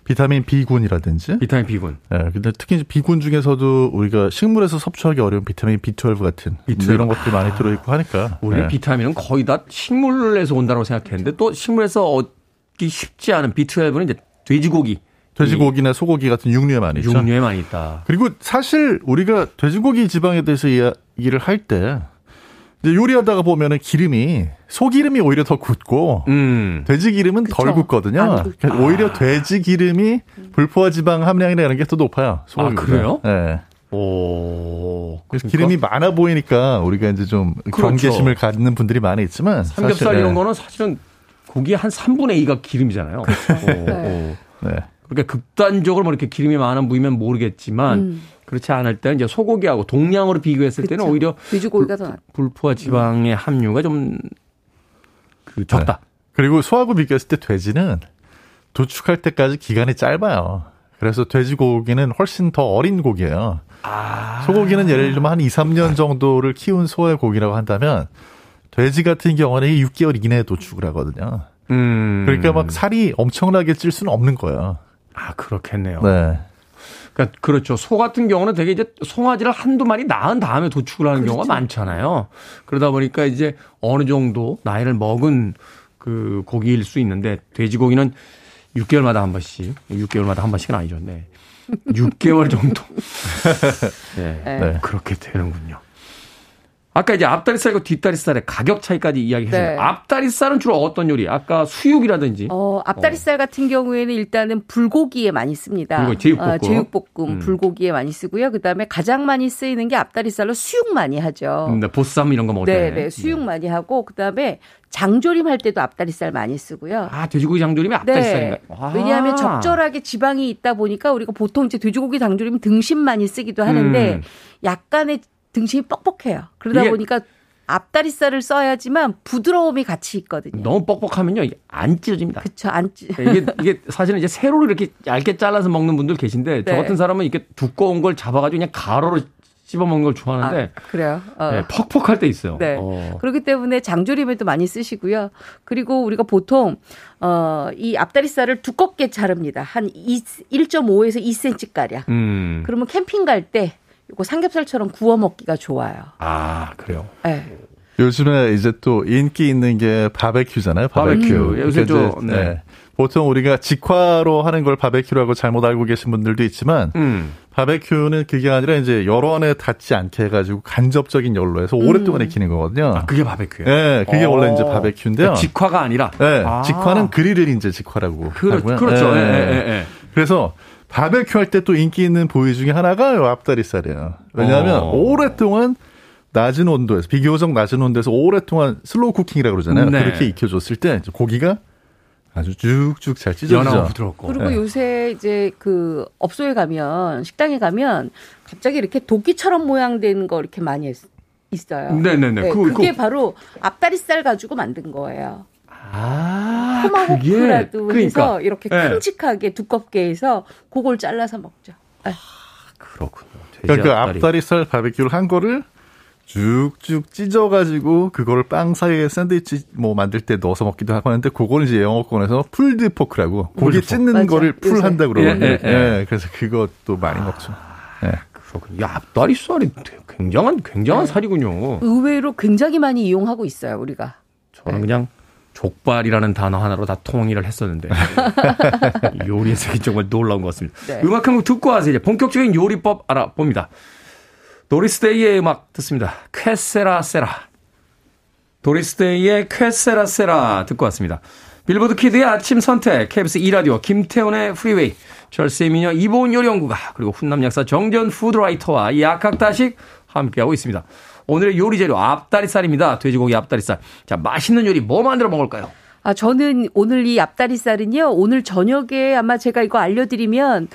비타민 B군이라든지 비타민 B군. 예, 근데 특히 이제 B군 중에서도 우리가 식물에서 섭취하기 어려운 비타민 B12 같은 B12. 이런 것들이 많이 들어 있고 하니까 우리 예. 비타민은 거의 다 식물에서 온다고 생각했는데 또 식물에서 얻기 쉽지 않은 B12는 이제 돼지고기, 돼지고기나 소고기 같은 육류에 많이 있죠. 육류에 많이 있다. 그리고 사실 우리가 돼지고기 지방에 대해서 이야기를 할 때 요리하다가 보면은 기름이 소기름이 오히려 더 굳고 음. 돼지 기름은 덜 그쵸. 굳거든요. 그러니까 오히려 돼지 기름이 불포화 지방 함량이라는 게 더 높아요. 소고기보다. 아, 그래요? 네. 오. 그래서 그러니까 기름이 많아 보이니까 우리가 이제 좀 그렇죠. 경계심을 갖는 분들이 많이 있지만 삼겹살 사실, 이런 네. 거는 사실은 고기의 한 3분의 2가 기름이잖아요. 오, 네. 오. 네. 그러니까 극단적으로 뭐 이렇게 기름이 많은 부위면 모르겠지만 음. 그렇지 않을 때는 이제 소고기하고 동량으로 비교했을 때는 그쵸. 오히려 돼지고기가 더 낫. 불포화 지방의 함유가 좀 그 적다. 그리고 소하고 비교했을 때 돼지는 도축할 때까지 기간이 짧아요. 그래서 돼지고기는 훨씬 더 어린 고기예요. 아. 소고기는 예를 들면 한 2, 3년 정도를 키운 소의 고기라고 한다면 돼지 같은 경우는 6개월 이내에 도축을 하거든요. 음. 그러니까 막 살이 엄청나게 찔 수는 없는 거예요. 아 그렇겠네요. 네. 그러니까 그렇죠. 소 같은 경우는 되게 이제 송아지를 한두 마리 낳은 다음에 도축을 하는 그렇죠. 경우가 많잖아요. 그러다 보니까 이제 어느 정도 나이를 먹은 그 고기일 수 있는데 돼지고기는 6개월마다 한 번씩, 6개월마다 한 번씩은 아니죠. 네. 6개월 정도. 네. 네. 네. 그렇게 되는군요. 아까 이제 앞다리살과 뒷다리살의 가격 차이까지 이야기했습니다. 네. 앞다리살은 주로 어떤 요리? 아까 수육이라든지 어, 앞다리살 같은 경우에는 일단은 불고기에 많이 씁니다. 불고기, 제육볶음. 어, 제육볶음, 음. 불고기에 많이 쓰고요. 그다음에 가장 많이 쓰이는 게 앞다리살로 수육 많이 하죠. 음, 네, 보쌈 이런 거 먹을 네, 때. 네, 수육 많이 하고 그다음에 장조림 할 때도 앞다리살 많이 쓰고요. 아, 돼지고기 장조림이 앞다리살인가요? 아. 왜냐하면 적절하게 지방이 있다 보니까 우리가 보통 이제 돼지고기 장조림 등심 많이 쓰기도 하는데 음. 약간의 등심이 뻑뻑해요. 그러다 보니까 앞다리살을 써야지만 부드러움이 같이 있거든요. 너무 뻑뻑하면요 안 찢어집니다. 그쵸, 안 찌. 이게 이게 사실은 이제 세로로 이렇게 얇게 잘라서 먹는 분들 계신데 저 네. 같은 사람은 이렇게 두꺼운 걸 잡아가지고 그냥 가로로 씹어 먹는 걸 좋아하는데 아, 그래요. 어. 네, 퍽퍽할 때 있어요. 네. 어. 그렇기 때문에 장조림에도 많이 쓰시고요. 그리고 우리가 보통 어 이 앞다리살을 두껍게 자릅니다. 한 2, 1.5에서 2cm 가량. 음. 그러면 캠핑 갈때 이거 삼겹살처럼 구워 먹기가 좋아요. 아 그래요. 네. 요즘에 이제 또 인기 있는 게 바베큐잖아요. 바베큐. 바베큐. 요새 그러니까 좀, 이제, 네. 보통 우리가 직화로 하는 걸 바베큐라고 잘못 알고 계신 분들도 있지만 음. 바베큐는 그게 아니라 이제 열원에 닿지 않게 해가지고 간접적인 열로 해서 오랫동안 익히는 거거든요. 아 그게 바베큐예요. 네, 그게 어. 원래 이제 바베큐인데요. 직화가 아니라. 네, 아. 직화는 그릴을 이제 직화라고 그렇, 하고요. 그렇죠. 네. 예, 예, 예. 그래서 바베큐 할 때 또 인기 있는 부위 중에 하나가 요 앞다리살이에요. 왜냐하면 어. 오랫동안 낮은 온도에서 비교적 낮은 온도에서 오랫동안 slow cooking이라고 그러잖아요. 네. 그렇게 익혀줬을 때 고기가 아주 쭉쭉 잘 연하고 찢어지죠. 부드럽고. 그리고 네. 요새 이제 그 업소에 가면 식당에 가면 갑자기 이렇게 도끼처럼 모양된 거 이렇게 많이 했- 있어요. 네네네. 네, 그게 그거- 바로 앞다리살 가지고 만든 거예요. 아, 토마호크라고 그게- 해서 그러니까. 이렇게 네. 큼직하게 두껍게 해서 그걸 잘라서 먹죠. 네. 그렇군요. 돼지 그러니까 그 앞다리. 앞다리살 바베큐를 한 거를 쭉쭉 찢어가지고 그거를 빵 사이에 샌드위치 뭐 만들 때 넣어서 먹기도 하고 하는데 그거를 이제 영어권에서 pulled pork라고 고기 찢는 맞아. 거를 pull. 한다 그러거든요. 예, 예, 예. 그래서 그것도 많이 먹죠. 예. 그렇군요. 야, 앞다리살이 굉장한 굉장한 네. 살이군요. 의외로 굉장히 많이 이용하고 있어요, 우리가. 저는 그냥 족발이라는 단어 하나로 다 통일을 했었는데 요리의 세계 정말 놀라운 것 같습니다. 네. 음악 한 곡 듣고 와서 이제 본격적인 요리법 알아봅니다. 도리스데이의 음악 듣습니다. Que Sera Sera. 도리스데이의 Que Sera Sera 듣고 왔습니다. 빌보드 키드의 아침 선택, KBS 2라디오, 김태훈의 Freeway, 절세 미녀 이보은 요리연구가, 그리고 훈남 약사 정전 푸드라이터와 약학다식 함께하고 있습니다. 오늘의 요리 재료 앞다리살입니다. 돼지고기 앞다리살. 자, 맛있는 요리 뭐 만들어 먹을까요? 아, 저는 오늘 이 앞다리살은요, 오늘 저녁에 아마 제가 이거 알려드리면,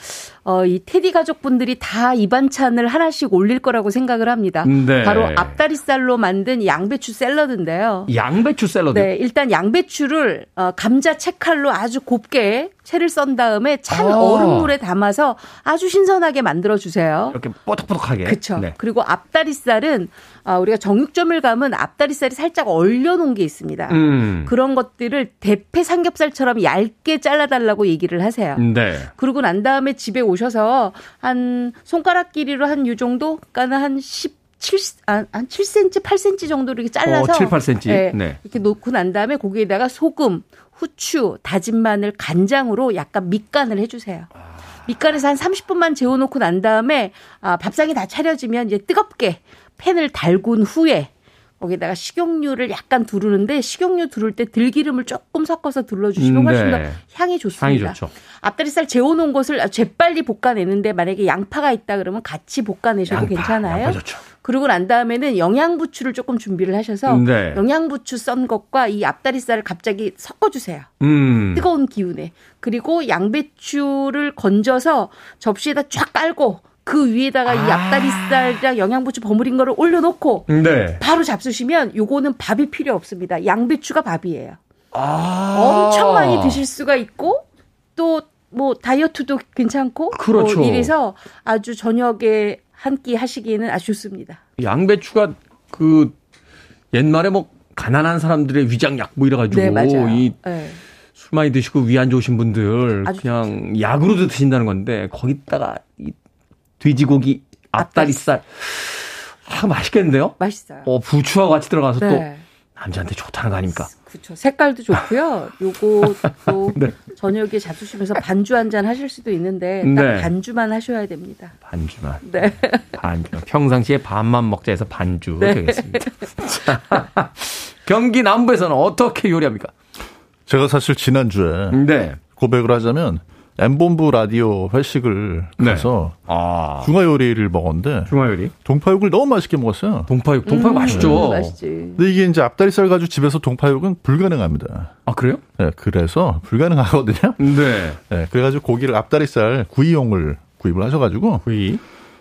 어, 이 테디 가족분들이 다 이 반찬을 하나씩 올릴 거라고 생각을 합니다. 네. 바로 앞다리살로 만든 양배추 샐러드인데요. 양배추 샐러드. 네, 일단 양배추를 어, 감자 채칼로 아주 곱게 채를 썬 다음에 찬 아. 얼음물에 담아서 아주 신선하게 만들어 주세요. 이렇게 뽀득뽀득하게. 그렇죠. 네. 그리고 앞다리살은 아, 우리가 정육점을 가면 앞다리살이 살짝 얼려 놓은 게 있습니다. 음. 그런 것들을 대패 삼겹살처럼 얇게 잘라 달라고 얘기를 하세요. 네. 그러고 난 다음에 집에 오 셔서 한 손가락 길이로 한 요 정도, 그러니까 한 17, 아, 한 7cm, 8cm 정도 이렇게 잘라서 어, 7, 8cm. 네, 네. 이렇게 놓고 난 다음에 거기에다가 소금, 후추, 다진 마늘, 간장으로 약간 밑간을 해주세요. 밑간에서 한 30분만 재워놓고 난 다음에 아, 밥상이 다 차려지면 이제 뜨겁게 팬을 달군 후에 거기다가 식용유를 약간 두르는데 식용유 두를 때 들기름을 조금 섞어서 둘러주시면 음, 훨씬 네. 더 향이 좋습니다. 향이 좋죠. 앞다리살 재워놓은 것을 재빨리 볶아내는데 만약에 양파가 있다 그러면 같이 볶아내셔도 양파, 괜찮아요. 양파 좋죠. 그러고 난 다음에는 영양부추를 조금 준비를 하셔서 네. 영양부추 썬 것과 이 앞다리살을 갑자기 섞어주세요. 음. 뜨거운 기운에. 그리고 양배추를 건져서 접시에다 쫙 깔고 그 위에다가 이 아. 앞다리살이랑 영양부추 버무린 거를 올려놓고 네. 바로 잡수시면 요거는 밥이 필요 없습니다. 양배추가 밥이에요. 아. 엄청 많이 드실 수가 있고 또 뭐 다이어트도 괜찮고 그렇죠. 뭐 이래서 아주 저녁에 한 끼 하시기에는 아주 좋습니다. 양배추가 그 옛날에 뭐 가난한 사람들의 위장약 뭐 이래가지고 네, 맞아요. 이 네. 술 많이 드시고 위 안 좋으신 분들 그냥 약으로도 드신다는 건데 거기다가 이 돼지고기 앞다리살 아 맛있겠는데요? 맛있어요. 어 부추하고 같이 들어가서 또 네. 남자한테 좋다는 거 아닙니까? 그렇죠. 색깔도 좋고요. 요거 또 네. 저녁에 잡수시면서 반주 한 잔 하실 수도 있는데 딱 네. 반주만 하셔야 됩니다. 반주만. 네. 반주. 평상시에 반만 먹자 해서 반주 네. 되겠습니다. 자, 경기 남부에서는 어떻게 요리합니까? 제가 사실 지난주에 네. 고백을 하자면 엠본부 라디오 회식을 네. 가서 아. 중화 요리를 먹었는데 중화 요리? 동파육을 너무 맛있게 먹었어요. 동파육. 동파육 맛있죠. 음, 맛있지. 근데 이게 이제 앞다리살 가지고 집에서 동파육은 불가능합니다. 아, 그래요? 네, 그래서 불가능하거든요. 네. 네, 그래가지고 고기를 앞다리살 구이용을 구입을 하셔가지고 구이.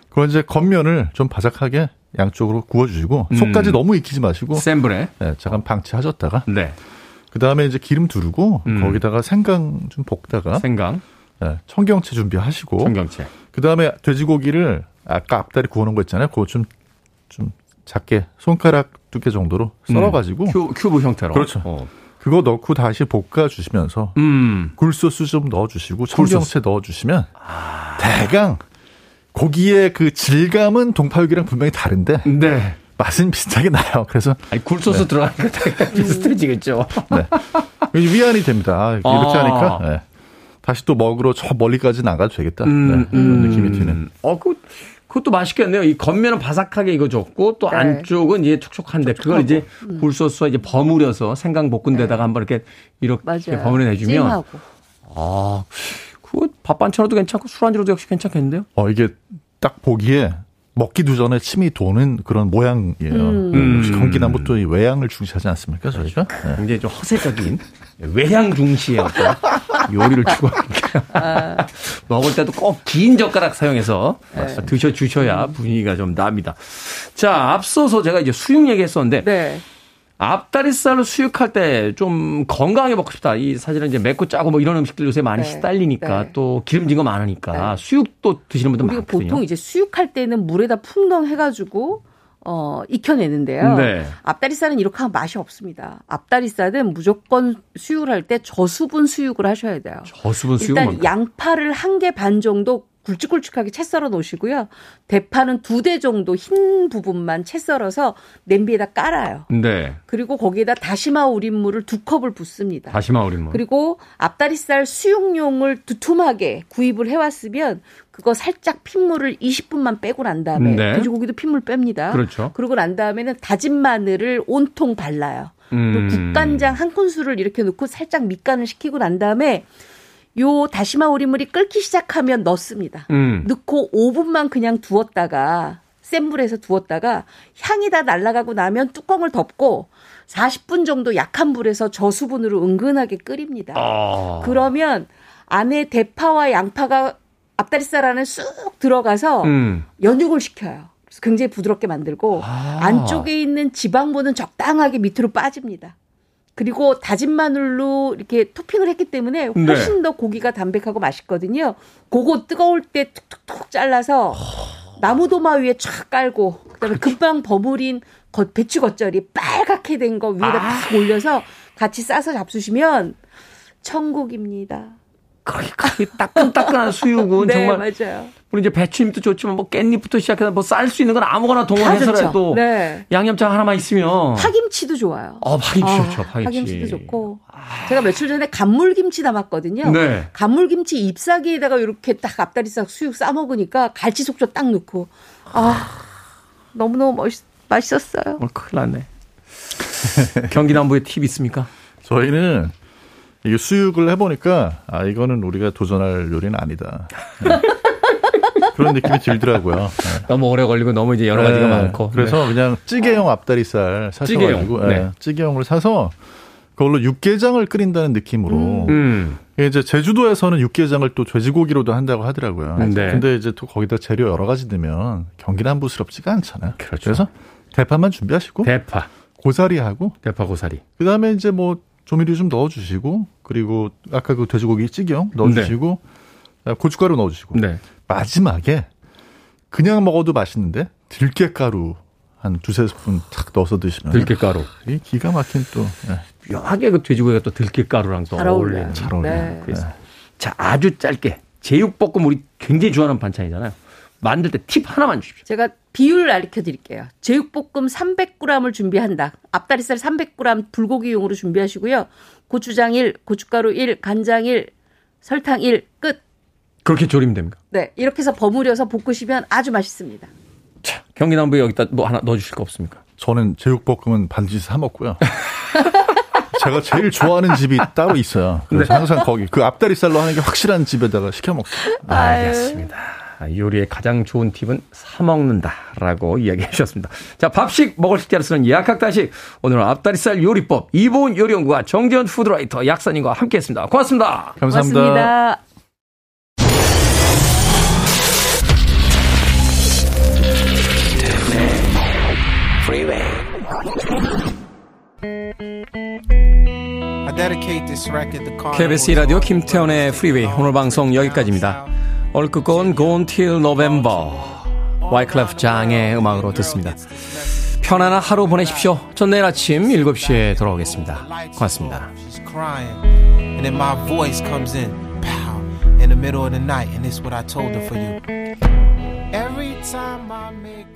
그걸 이제 겉면을 좀 바삭하게 양쪽으로 구워주시고 음. 속까지 너무 익히지 마시고 센 불에. 네, 잠깐 방치하셨다가 네. 그 다음에 이제 기름 두르고 음. 거기다가 생강 좀 볶다가 생강, 네, 청경채 준비하시고 청경채. 그 다음에 돼지고기를 아까 앞다리 구워 놓은 거 있잖아요. 그거 좀, 좀 작게 손가락 두께 정도로 썰어 가지고 큐, 큐브 형태로. 그렇죠. 어. 그거 넣고 다시 볶아 주시면서 음. 굴소스 좀 넣어 주시고 청경채 넣어 주시면 대강 고기의 그 질감은 동파육이랑 분명히 다른데 네. 맛은 비슷하게 나요. 그래서 아니, 굴소스 들어가니까 되게 비슷해지겠죠. 네. 위안이 됩니다. 이렇게 아. 하니까 네. 다시 또 먹으러 저 멀리까지 나가도 되겠다. 음, 네. 그런 느낌이 드는. 어, 그, 그것도 맛있겠네요. 이 겉면은 바삭하게 익어줬고 또 네. 안쪽은 이제 촉촉한데 그걸 이제 굴소스와 이제 버무려서 생강 볶은 데다가 한번 이렇게 이렇게 맞아요. 버무려 내주면 찜하고. 아, 그거 밥 반찬으로도 괜찮고 술안주로도 역시 괜찮겠는데요? 어, 이게 딱 보기에 먹기도 전에 침이 도는 그런 모양이에요. 음. 역시 경기남부 또이 외양을 중시하지 않습니까, 저희가? 네. 굉장히 좀 허세적인 외향 중시의 어떤 요리를 추구하니까 먹을 때도 꼭 긴 젓가락 사용해서 네. 드셔 주셔야 분위기가 좀 납니다. 자, 앞서서 제가 이제 수육 얘기했었는데 네. 앞다리살을 수육할 때 좀 건강하게 먹고 싶다. 이 사실은 이제 맵고 짜고 뭐 이런 음식들 요새 많이 네. 시달리니까 네. 또 기름진 거 많으니까 수육도 드시는 분들 많거든요. 보통 이제 수육할 때는 물에다 풍덩 해가지고 어 익혀내는데요. 네. 앞다리살은 이렇게 하면 맛이 없습니다. 앞다리살은 무조건 수육을 할 때 저수분 수육을 하셔야 돼요. 저수분 수육은 일단? 양파를 한 개 반 정도 굵직굵직하게 채 썰어 놓으시고요. 대파는 두 대 정도 흰 부분만 채 썰어서 냄비에다 깔아요. 네. 그리고 거기에다 다시마 우린물을 두 컵을 붓습니다. 다시마 우린 뭐. 그리고 앞다리살 수육용을 두툼하게 구입을 해왔으면 그거 살짝 핏물을 20분만 빼고 난 다음에 네. 돼지고기도 핏물 뺍니다. 그렇죠. 그러고 난 다음에는 다진 마늘을 온통 발라요. 음. 국간장 한 큰술을 이렇게 넣고 살짝 밑간을 시키고 난 다음에 요 다시마 우린물이 끓기 시작하면 넣습니다. 음. 넣고 5분만 그냥 두었다가 센 불에서 두었다가 향이 다 날아가고 나면 뚜껑을 덮고 40분 정도 약한 불에서 저수분으로 은근하게 끓입니다. 아. 그러면 안에 대파와 양파가 앞다리살 안에 쑥 들어가서 음. 연육을 시켜요. 그래서 굉장히 부드럽게 만들고 아. 안쪽에 있는 지방분은 적당하게 밑으로 빠집니다. 그리고 다진 마늘로 이렇게 토핑을 했기 때문에 네. 훨씬 더 고기가 담백하고 맛있거든요. 그거 뜨거울 때 툭툭툭 잘라서 나무 도마 위에 쫙 깔고 그다음에 금방 버무린 겉- 배추 겉절이 빨갛게 된 거 위에다 아. 딱 올려서 같이 싸서 잡수시면 천국입니다. 그렇게 따끈따끈한 수육은 네, 정말 맞아요. 우리 이제 배추잎도 좋지만 뭐 깻잎부터 시작해서 뭐 쌀 수 있는 건 아무거나 다 동원해서라도. 네. 양념장 하나만 있으면 파김치도 좋아요. 어, 파김치 아, 좋죠. 파김치. 파김치도 좋고. 제가 며칠 전에 간물김치 담았거든요. 네. 간물김치 잎사귀에다가 이렇게 딱 앞다리살 수육 싸 먹으니까 갈치 속젓 딱 넣고 아 너무너무 멋있, 맛있었어요. 어, 큰일 났네. 경기 남부에 팁 있습니까? 저희는 이게 수육을 해보니까 아 이거는 우리가 도전할 요리는 아니다. 네. 그런 느낌이 들더라고요. 네. 너무 오래 걸리고 너무 이제 여러 가지가 네. 많고. 그래서 그냥 찌개용 앞다리살 찌개용, 사셔가지고 네. 네. 찌개용을 사서 그걸로 육개장을 끓인다는 느낌으로 음. 이제 제주도에서는 육개장을 또 돼지고기로도 한다고 하더라고요. 네. 근데 이제 또 거기다 재료 여러 가지 넣으면 경기남부스럽지가 않잖아요. 그렇죠. 그래서 대파만 준비하시고 대파, 고사리하고 대파 고사리. 그다음에 이제 뭐 조미료 좀 넣어 주시고 그리고 아까 그 돼지고기 찌개용 넣어 주시고 고춧가루 넣어 주시고 네. 마지막에 그냥 먹어도 맛있는데 들깨가루 한 두세 스푼 탁 넣어서 드시면 들깨가루. 이 기가 막힌 또 예, 묘하게 그 돼지고기가 또 들깨가루랑 또잘 어울리는. 잘 어울려요. 네. 그래서 자, 아주 짧게. 제육볶음 우리 굉장히 좋아하는 반찬이잖아요. 만들 때 팁 하나만 주십시오. 제가 비율 알려 드릴게요. 제육볶음 300g을 준비한다. 앞다리살 300g 불고기용으로 준비하시고요. 고추장 1, 고춧가루 1, 간장 1, 설탕 1, 끝. 그렇게 조리면 됩니까? 네, 이렇게 해서 버무려서 볶으시면 아주 맛있습니다. 자, 경기 남부에 여기다 뭐 하나 넣어주실 거 없습니까? 저는 제육볶음은 반드시 사 먹고요. 제가 제일 좋아하는 집이 따로 있어요. 그래서 항상 거기 그 앞다리살로 하는 게 확실한 집에다가 시켜 먹어요. 알겠습니다. 아, 요리의 가장 좋은 팁은 사 먹는다라고 이야기해 주셨습니다. 자, 밥식 먹을 식자를 쓰는 약학다식 오늘은 앞다리살 요리법 이보은 요리연구가 정재현 푸드라이터 약사님과 함께했습니다. 고맙습니다. 감사합니다. 고맙습니다. Freeway. I dedicate this record to Carl KBS 라디오 김태원의 프리웨이 오늘 방송 여기까지입니다. 오늘 끝곡은 Gone Till November 와이클래프 장의 음악으로 듣습니다. 편안한 하루 보내십시오. 전 내일 아침 7시에 돌아오겠습니다. 고맙습니다. She's crying, and then my voice comes in, pow, in the middle of the night, and it's what I told her for you. Every time I make a